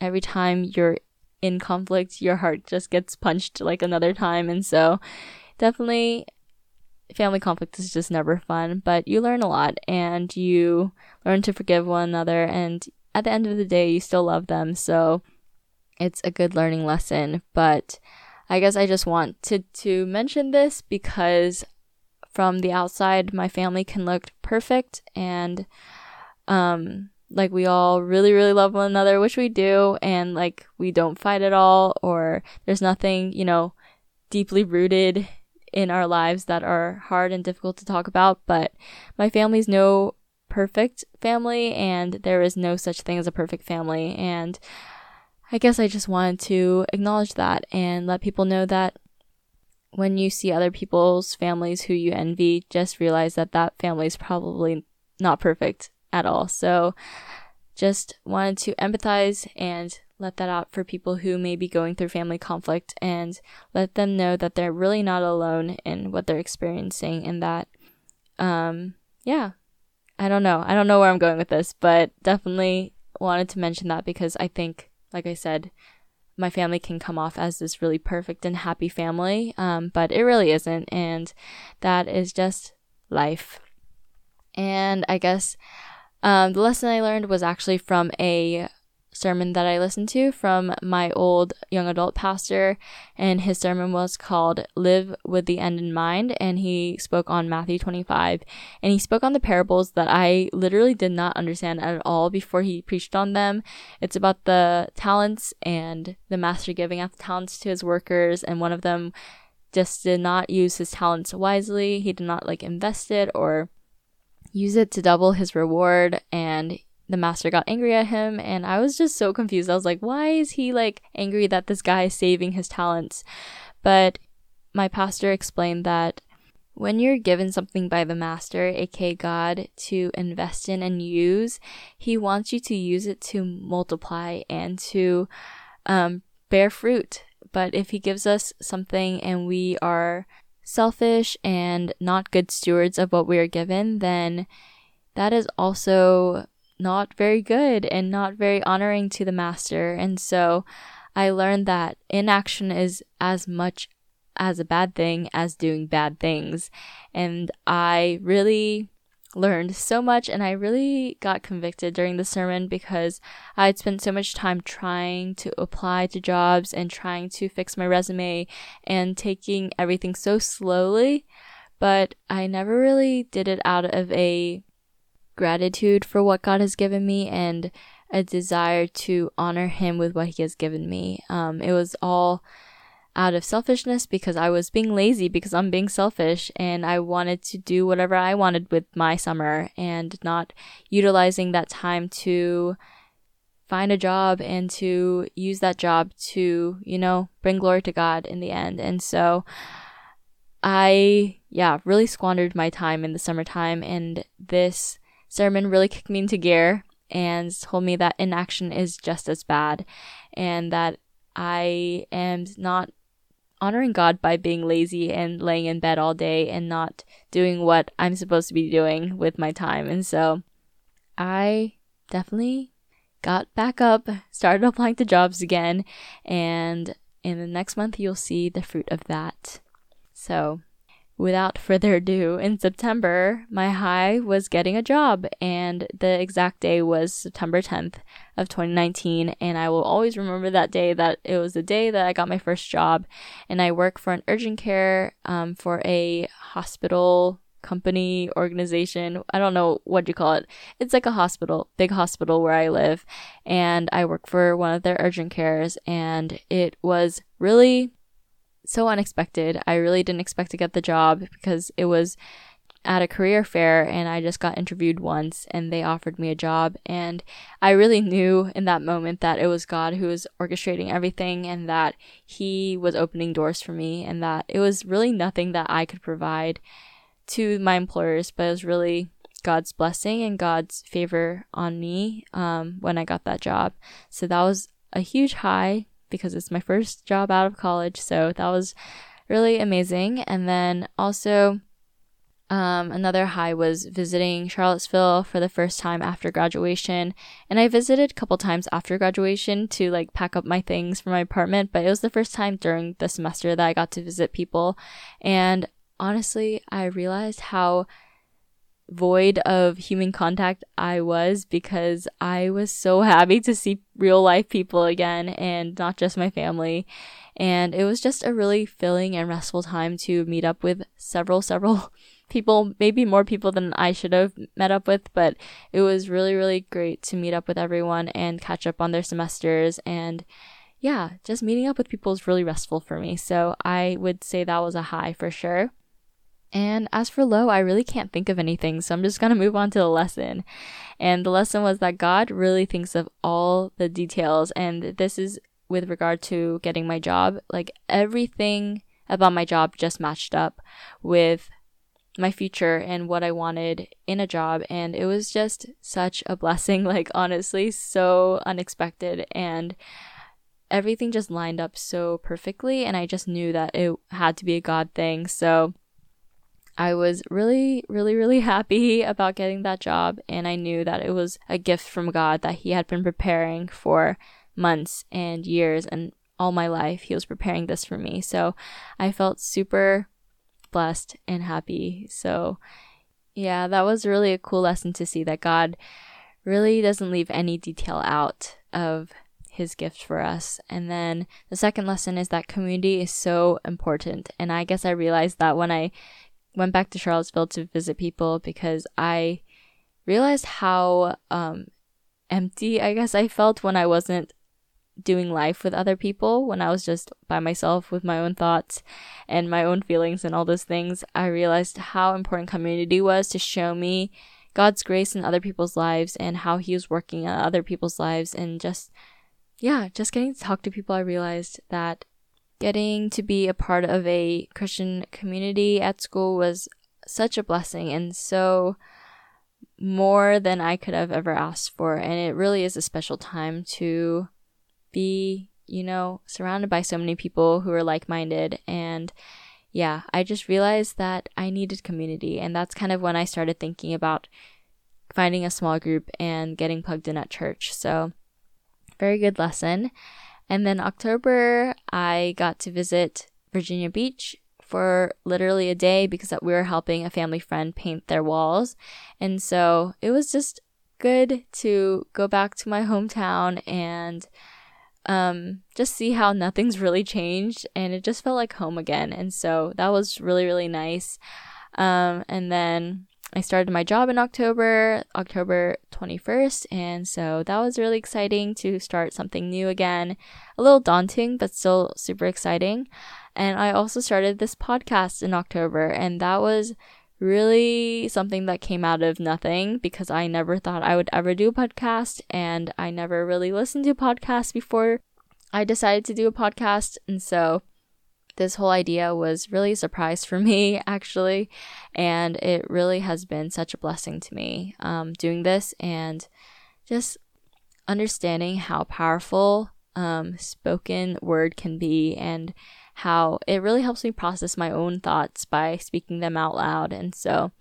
every time you're in conflict your heart just gets punched like another time and so definitely family conflict is just never fun but you learn a lot and you learn to forgive one another and at the end of the day you still love them so it's a good learning lesson, but I guess I just wanted to mention this because from the outside, my family can look perfect and, um, like we all really, really love one another, which we do, and like we don't fight at all, or there's nothing, you know, deeply rooted in our lives that are hard and difficult to talk about. But my family's no perfect family, and there is no such thing as a perfect family. And I guess I just wanted to acknowledge that and let people know that when you see other people's families who you envy, just realize that that family is probably not perfect at all. So just wanted to empathize and let that out for people who may be going through family conflict and let them know that they're really not alone in what they're experiencing and that um yeah i don't know i don't know where i'm going with this but definitely wanted to mention that because i think like I said, my family can come off as this really perfect and happy family, um, but it really isn't, and that is just life. And I guess um, the lesson I learned was actually from a sermon that I listened to from my old young adult pastor, and his sermon was called Live with the End in Mind, and he spoke on Matthew 25. And he spoke on the parables that I literally did not understand at all before he preached on them. It's about the talents and the master giving out the talents to his workers, and one of them just did not use his talents wisely. He did not like invest it or use it to double his reward and the master got angry at him and I was just so confused. I was like, why is he like angry that this guy is saving his talents? But my pastor explained that when you're given something by the master, aka God, to invest in and use, he wants you to use it to multiply and to um, bear fruit. But if he gives us something and we are selfish and not good stewards of what we are given, then that is also not very good and not very honoring to the master. And so I learned that inaction is as much as a bad thing as doing bad things. And I really learned so much and I really got convicted during the sermon because I had spent so much time trying to apply to jobs and trying to fix my resume and taking everything so slowly, but I never really did it out of a gratitude for what God has given me and a desire to honor Him with what He has given me. Um, it was all out of selfishness because I was being lazy because I'm being selfish and I wanted to do whatever I wanted with my summer and not utilizing that time to find a job and to use that job to, you know, bring glory to God in the end. And so I, yeah, really squandered my time in the summertime and this sermon really kicked me into gear and told me that inaction is just as bad and that I am not honoring God by being lazy and laying in bed all day and not doing what I'm supposed to be doing with my time. And so I definitely got back up, started applying to jobs again, and in the next month you'll see the fruit of that. So without further ado, in September, my high was getting a job, and the exact day was September 10th of 2019. And I will always remember that day that it was the day that I got my first job, and I work for an urgent care um, for a hospital company organization i don't know what you call it it's like a hospital big hospital where i live and i work for one of their urgent cares and it was really so unexpected. I really didn't expect to get the job because it was at a career fair and I just got interviewed once and they offered me a job and I really knew in that moment that it was God who was orchestrating everything and that he was opening doors for me and that it was really nothing that I could provide to my employers but it was really God's blessing and God's favor on me um, when I got that job. So that was a huge high because it's my first job out of college. So that was really amazing. And then also, um, another high was visiting Charlottesville for the first time after graduation. And I visited a couple times after graduation to like pack up my things for my apartment, but it was the first time during the semester that I got to visit people. And honestly, I realized how void of human contact I was because I was so <laughs> happy to see real life people again and not just my family. And it was just a really filling and restful time to meet up with several, <laughs> several people, maybe more people than I should have met up with, but it was really, really great to meet up with everyone and catch up on their semesters. And yeah, just meeting up with people is really restful for me. So I would say that was a high for sure. And as for low, I really can't think of anything, so I'm just going to move on to the lesson. And the lesson was that God really thinks of all the details, and this is with regard to getting my job. Like everything about my job just matched up with my future and what I wanted in a job, and it was just such a blessing, <laughs> like honestly, so unexpected. And everything just lined up so perfectly, and I just knew that it had to be a God thing. So, I was really, really, really happy about getting that job, and I knew that it was a gift from God that He had been preparing for months and years and all my life. He was preparing this for me. So I felt super blessed and happy. So, yeah, that was really a cool lesson to see that God really doesn't leave any detail out of his gift for us. And then the second lesson is that community is so important. And I guess I realized that when I went back to Charlottesville to visit people because I realized how um, empty I guess I felt when I wasn't doing life with other people when I was just by myself with my own thoughts and my own feelings and all those things, I realized how important community was to show me God's grace in other people's lives and how He was working on other people's lives. And just, yeah, just getting to talk to people, I realized that getting to be a part of a Christian community at school was such a blessing and so more than I could have ever asked for. And it really is a special time to be, you know, surrounded by so many people who are like minded. And yeah, I just realized that I needed community. And that's kind of when I started thinking about finding a small group and getting plugged in at church. So, very good lesson. And then October, I got to visit Virginia Beach for literally a day because we were helping a family friend paint their walls. And so it was just good to go back to my hometown and um, just see how nothing's really changed and it just felt like home again. And so that was really, really nice. Um, and then I started my job in October, October 21st. And so that was really exciting to start something new again. A little daunting, but still super exciting. And I also started this podcast in October, and that was really something that came out of nothing because I never thought I would ever do a podcast and I never really listened to podcasts before I decided to do a podcast. And so this whole idea was really a surprise for <laughs> me, actually. And it really has been such a blessing to me um, doing this and just understanding how powerful um, spoken word can be and how it really helps me process my own thoughts by speaking them out loud. And so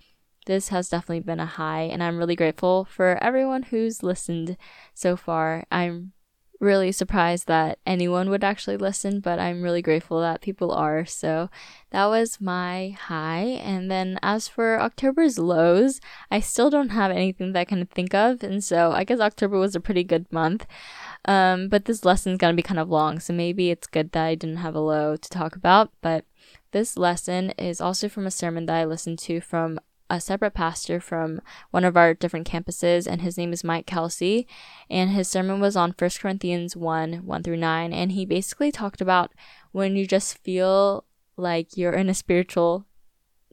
this has definitely been a high, and I'm really grateful for everyone who's listened so far. I'm really surprised that anyone would actually listen, but I'm really grateful that people are. So that was my high. And then as for October's lows, I still don't have anything that I can think of. And so I guess October was a pretty good month. Um, but this lesson's gonna be kind of long, so maybe it's good that I didn't have a low to talk about. But this lesson is also from a sermon that I listened to from a separate pastor from one of our different campuses, and his name is Mike Kelsey. And his sermon was on 1 Corinthians 1 1 through 9. And he basically talked about when you just feel like you're in a spiritual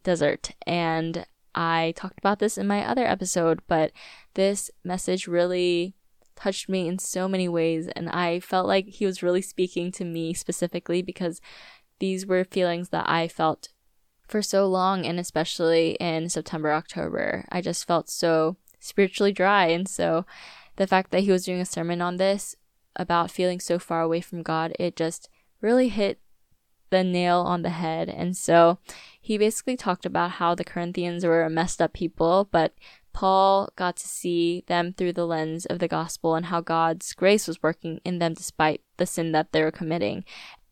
desert. And I talked about this in my other episode, but this message really touched me in so many ways and I felt like he was really speaking to me specifically because these were feelings that I felt for so long and especially in September October I just felt so spiritually dry. And so the fact that he was doing a sermon on this about feeling so far away from God it just really hit the nail on the head. And so he basically talked about how the Corinthians were a messed up people but Paul got to see them through the lens of the gospel and how God's grace was working in them despite the sin that they were committing,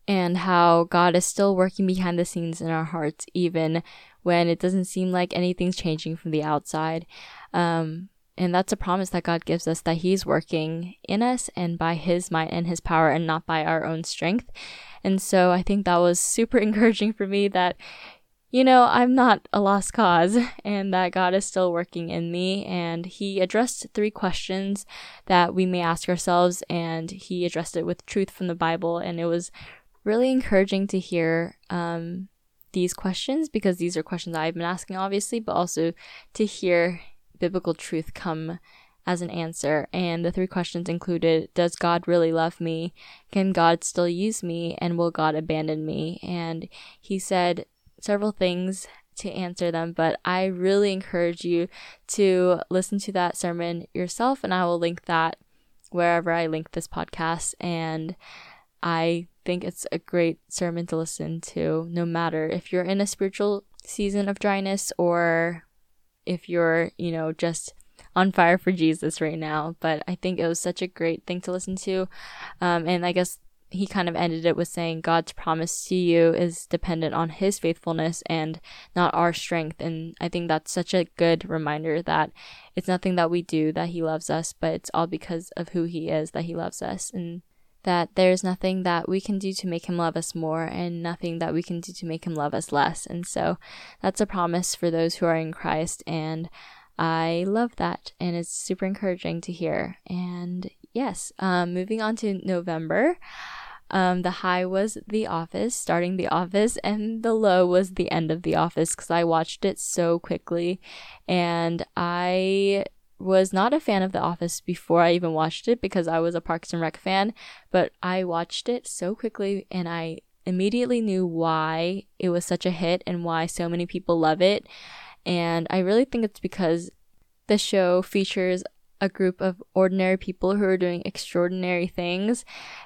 and how God is still working behind the scenes in our hearts, even when it doesn't seem like anything's changing from the outside. Um, and that's a promise that God gives us that He's working in us and by His might and His power and not by our own strength. And so I think that was super <laughs> encouraging for me that you know, I'm not a lost cause <laughs> and that God is still working in me. And He addressed three questions that we may ask ourselves, and He addressed it with truth from the Bible. And it was really encouraging to hear um, these questions because these are questions I've been asking, obviously, but also to hear biblical truth come as an answer. And the three questions included Does God really love me? Can God still use me? And will God abandon me? And he said, several things to answer them, but I really encourage you to listen to that sermon yourself, and I will link that wherever I link this podcast. And I think it's a great sermon to listen to, no matter if you're in a spiritual season of dryness or if you're, you know, just on fire for Jesus right now. But I think it was such a great thing to listen to. Um, and I guess he kind of ended it with saying God's promise to you is dependent on his faithfulness and not our strength. And I think that's such a good reminder that it's nothing that we do that he loves us, but it's all because of who he is that he loves us. And that there's nothing that we can do to make him love us more and nothing that we can do to make him love us less. And so that's a promise for those who are in Christ. And I love that. And it's super encouraging to hear. And yes, um, moving on to November. Um, the high was The Office, starting The Office, and the low was the end of The Office because I watched it so quickly. And I was not a fan of The Office before I even watched it because I was a Parks and Rec fan, but I watched it so quickly and I immediately knew why it was such a hit and why so many people love it. And I really think it's because the show features a group of ordinary people who are doing extraordinary things.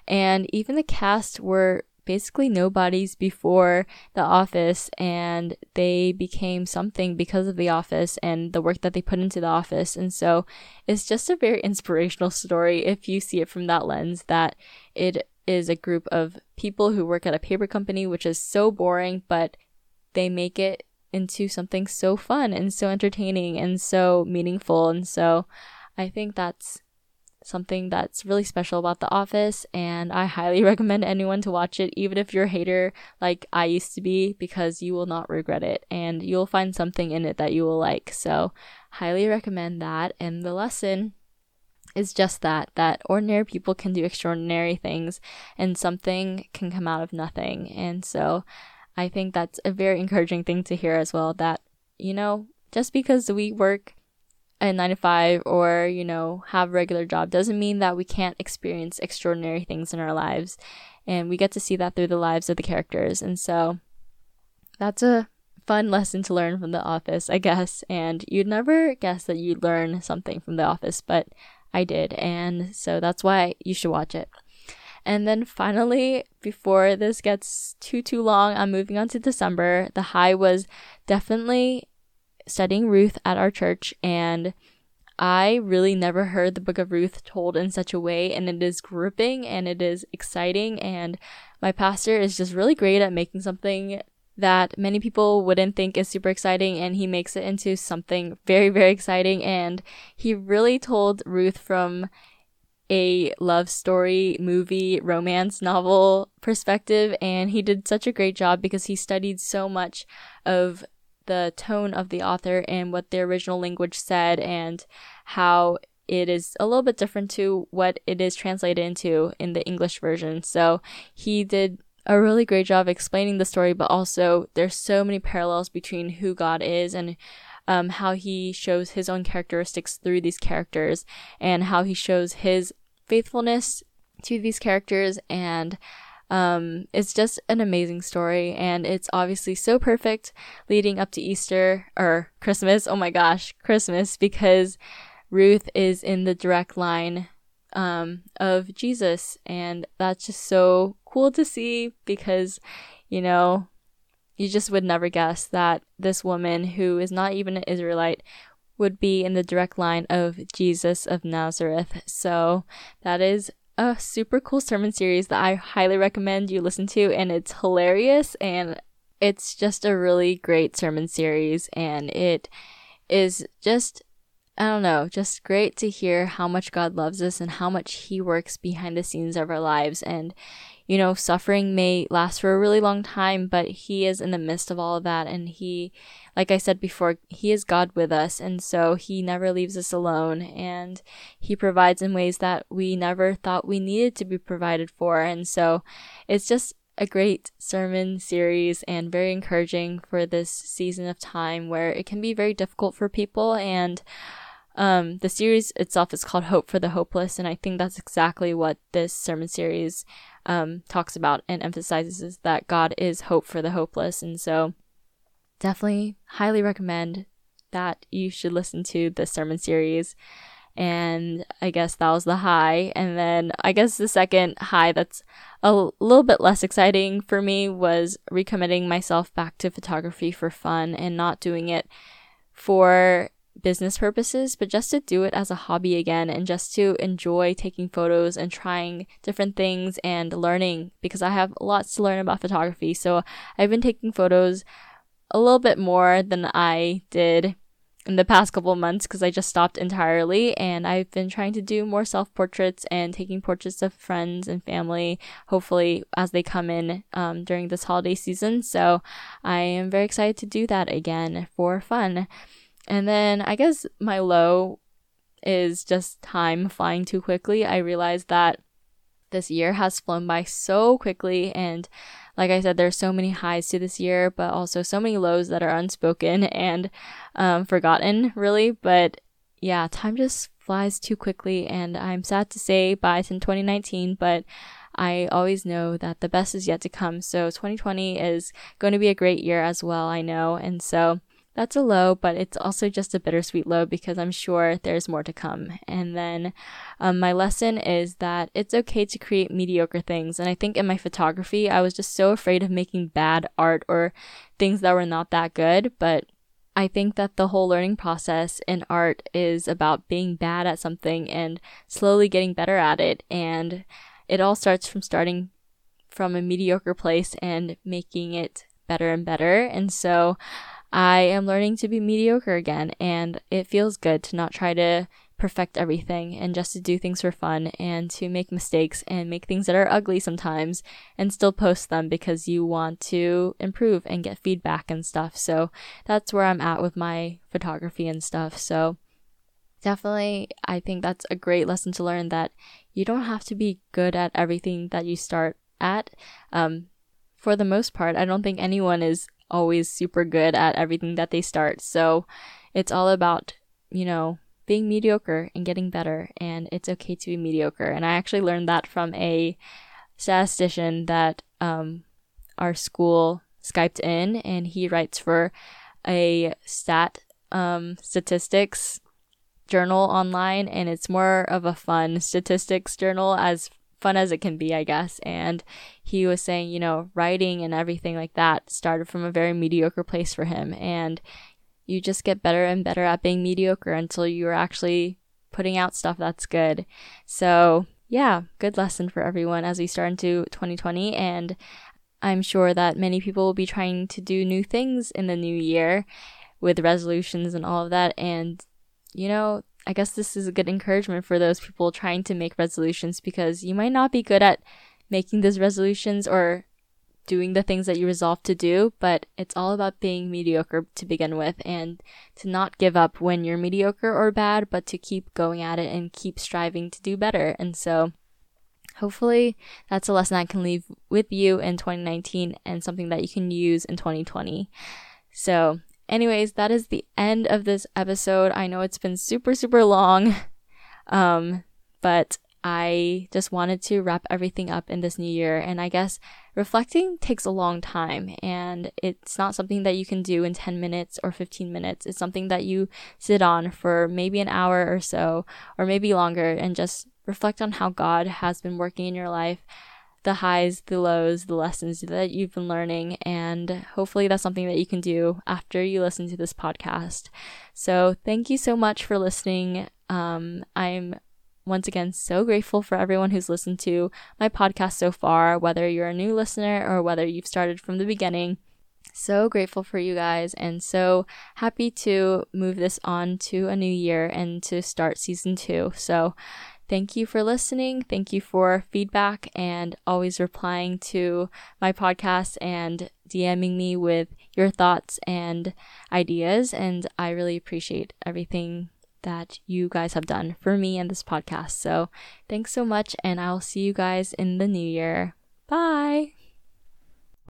And even the cast were basically nobodies before The Office, and they became something because of The Office and the work that they put into The Office. And so it's just a very inspirational story if you see it from that lens that it is a group of people who work at a paper company, which is so boring, but they make it into something so fun and so entertaining and so meaningful. And so I think that's something that's really special about The Office, and I highly <laughs> recommend anyone to watch it, even if you're a hater like I used to be, because you will not regret it and you'll find something in it that you will like. So, highly recommend that. And the lesson is just that that ordinary people can do extraordinary things and something can come out of nothing. And so, I think that's a very encouraging thing to hear as well that, you know, just because we work a nine to five or, you know, have a regular job doesn't mean that we can't experience extraordinary things in our lives. And we get to see that through the lives of the characters. And so that's a fun lesson to learn from The Office, I guess. And you'd never guess that you'd learn something from The Office, but I did. And so that's why you should watch it. And then finally, before this gets too, too long, I'm moving on to December. The high was definitely studying Ruth at our church, and I really never heard the book of Ruth told in such a way, and it is gripping and it is exciting. And my pastor is just really great at making something that many people wouldn't think is super exciting, and he makes it into something very, very exciting. And he really told Ruth from a love story, movie, romance novel perspective, and he did such a great job because he studied so much of the tone of the author and what the original language said and how it is a little bit different to what it is translated into in the English version. So he did a really great job explaining the story, but also there's so many parallels between who God is and um, how he shows his own characteristics through these characters and how he shows his faithfulness to these characters and um, it's just an amazing story, and it's obviously so perfect leading up to Easter or Christmas. Oh my gosh, Christmas, because Ruth is in the direct line um, of Jesus, and that's just so cool to see because, you know, you just would never guess that this woman who is not even an Israelite would be in the direct line of Jesus of Nazareth. So that is a super cool sermon series that I highly recommend you listen to, and it's hilarious and it's just a really great sermon series, and it is just I don't know, just great to hear how much God loves us and how much He works behind the scenes of our lives. And, you know, suffering may last for a really long time, but He is in the midst of all of that. And He, like I said before, He is God with us. And so He never leaves us alone. And He provides in ways that we never thought we needed to be provided for. And so it's just a great sermon series and very encouraging for this season of time where it can be very difficult for people and um, the series itself is called Hope for the Hopeless, and I think that's exactly what this sermon series um, talks about and emphasizes is that God is hope for the hopeless. And so, definitely highly recommend that you should listen to this sermon series. And I guess that was the high. And then I guess the second high that's a little bit less exciting for me was recommitting myself back to photography for fun and not doing it for business purposes, but just to do it as a hobby again and just to enjoy taking photos and trying different things and learning because I have lots to learn about photography. So I've been taking photos a little bit more than I did in the past couple of months because I just stopped entirely and I've been trying to do more self portraits and taking portraits of friends and family, hopefully, as they come in um, during this holiday season. So I am very excited to do that again for fun. And then I guess my low is just time flying too quickly. I realized that this year has flown by so quickly and like I said, there's so many highs to this year, but also so many lows that are unspoken and um, forgotten, really. But yeah, time just flies too quickly, and I'm sad to say bye to 2019, but I always know that the best is yet to come. So 2020 is going to be a great year as well, I know. And so that's a low, but it's also just a bittersweet low because I'm sure there's more to come. And then um, my lesson is that it's okay to create mediocre things. And I think in my photography, I was just so afraid of making bad art or things that were not that good. But I think that the whole learning process in art is about being bad at something and slowly getting better at it. And it all starts from starting from a mediocre place and making it better and better. And so, I am learning to be mediocre again, and it feels good to not try to perfect everything and just to do things for fun and to make mistakes and make things that are ugly sometimes and still post them because you want to improve and get feedback and stuff. So that's where I'm at with my photography and stuff. So definitely, I think that's a great lesson to learn that you don't have to be good at everything that you start at. Um, for the most part, I don't think anyone is always super good at everything that they start. So it's all about, you know, being mediocre and getting better. And it's okay to be mediocre. And I actually learned that from a statistician that um, our school Skyped in, and he writes for a stat um, statistics journal online, and it's more of a fun statistics journal as fun as it can be, I guess. And he was saying, you know, writing and everything like that started from a very mediocre place for him. And you just get better and better at being mediocre until you're actually putting out stuff that's good. So, yeah, good lesson for everyone as we start into 2020. And I'm sure that many people will be trying to do new things in the new year with resolutions and all of that. And, you know, I guess this is a good encouragement for those people trying to make resolutions because you might not be good at making those resolutions or doing the things that you resolve to do, but it's all about being mediocre to begin with and to not give up when you're mediocre or bad, but to keep going at it and keep striving to do better. And so hopefully that's a lesson I can leave with you in 2019 and something that you can use in 2020. So Anyways, that is the end of this episode. I know it's been super, super long, <laughs> um, but I just wanted to wrap everything up in this new year. And I guess reflecting takes a long time, and it's not something that you can do in 10 minutes or 15 minutes. It's something that you sit on for maybe an hour or so, or maybe longer, and just reflect on how God has been working in your life the highs, the lows, the lessons that you've been learning. And hopefully that's something that you can do after you listen to this podcast. So thank you so much for listening. Um, I'm once again so grateful for everyone who's listened to my podcast so far, whether you're a new listener or whether you've started from the beginning. So grateful for you guys and so happy to move this on to a new year and to start season two. So Thank you for listening. Thank you for feedback and always replying to my podcast and DMing me with your thoughts and ideas. And I really appreciate everything that you guys have done for me and this podcast. So thanks so much, and I'll see you guys in the new year. Bye.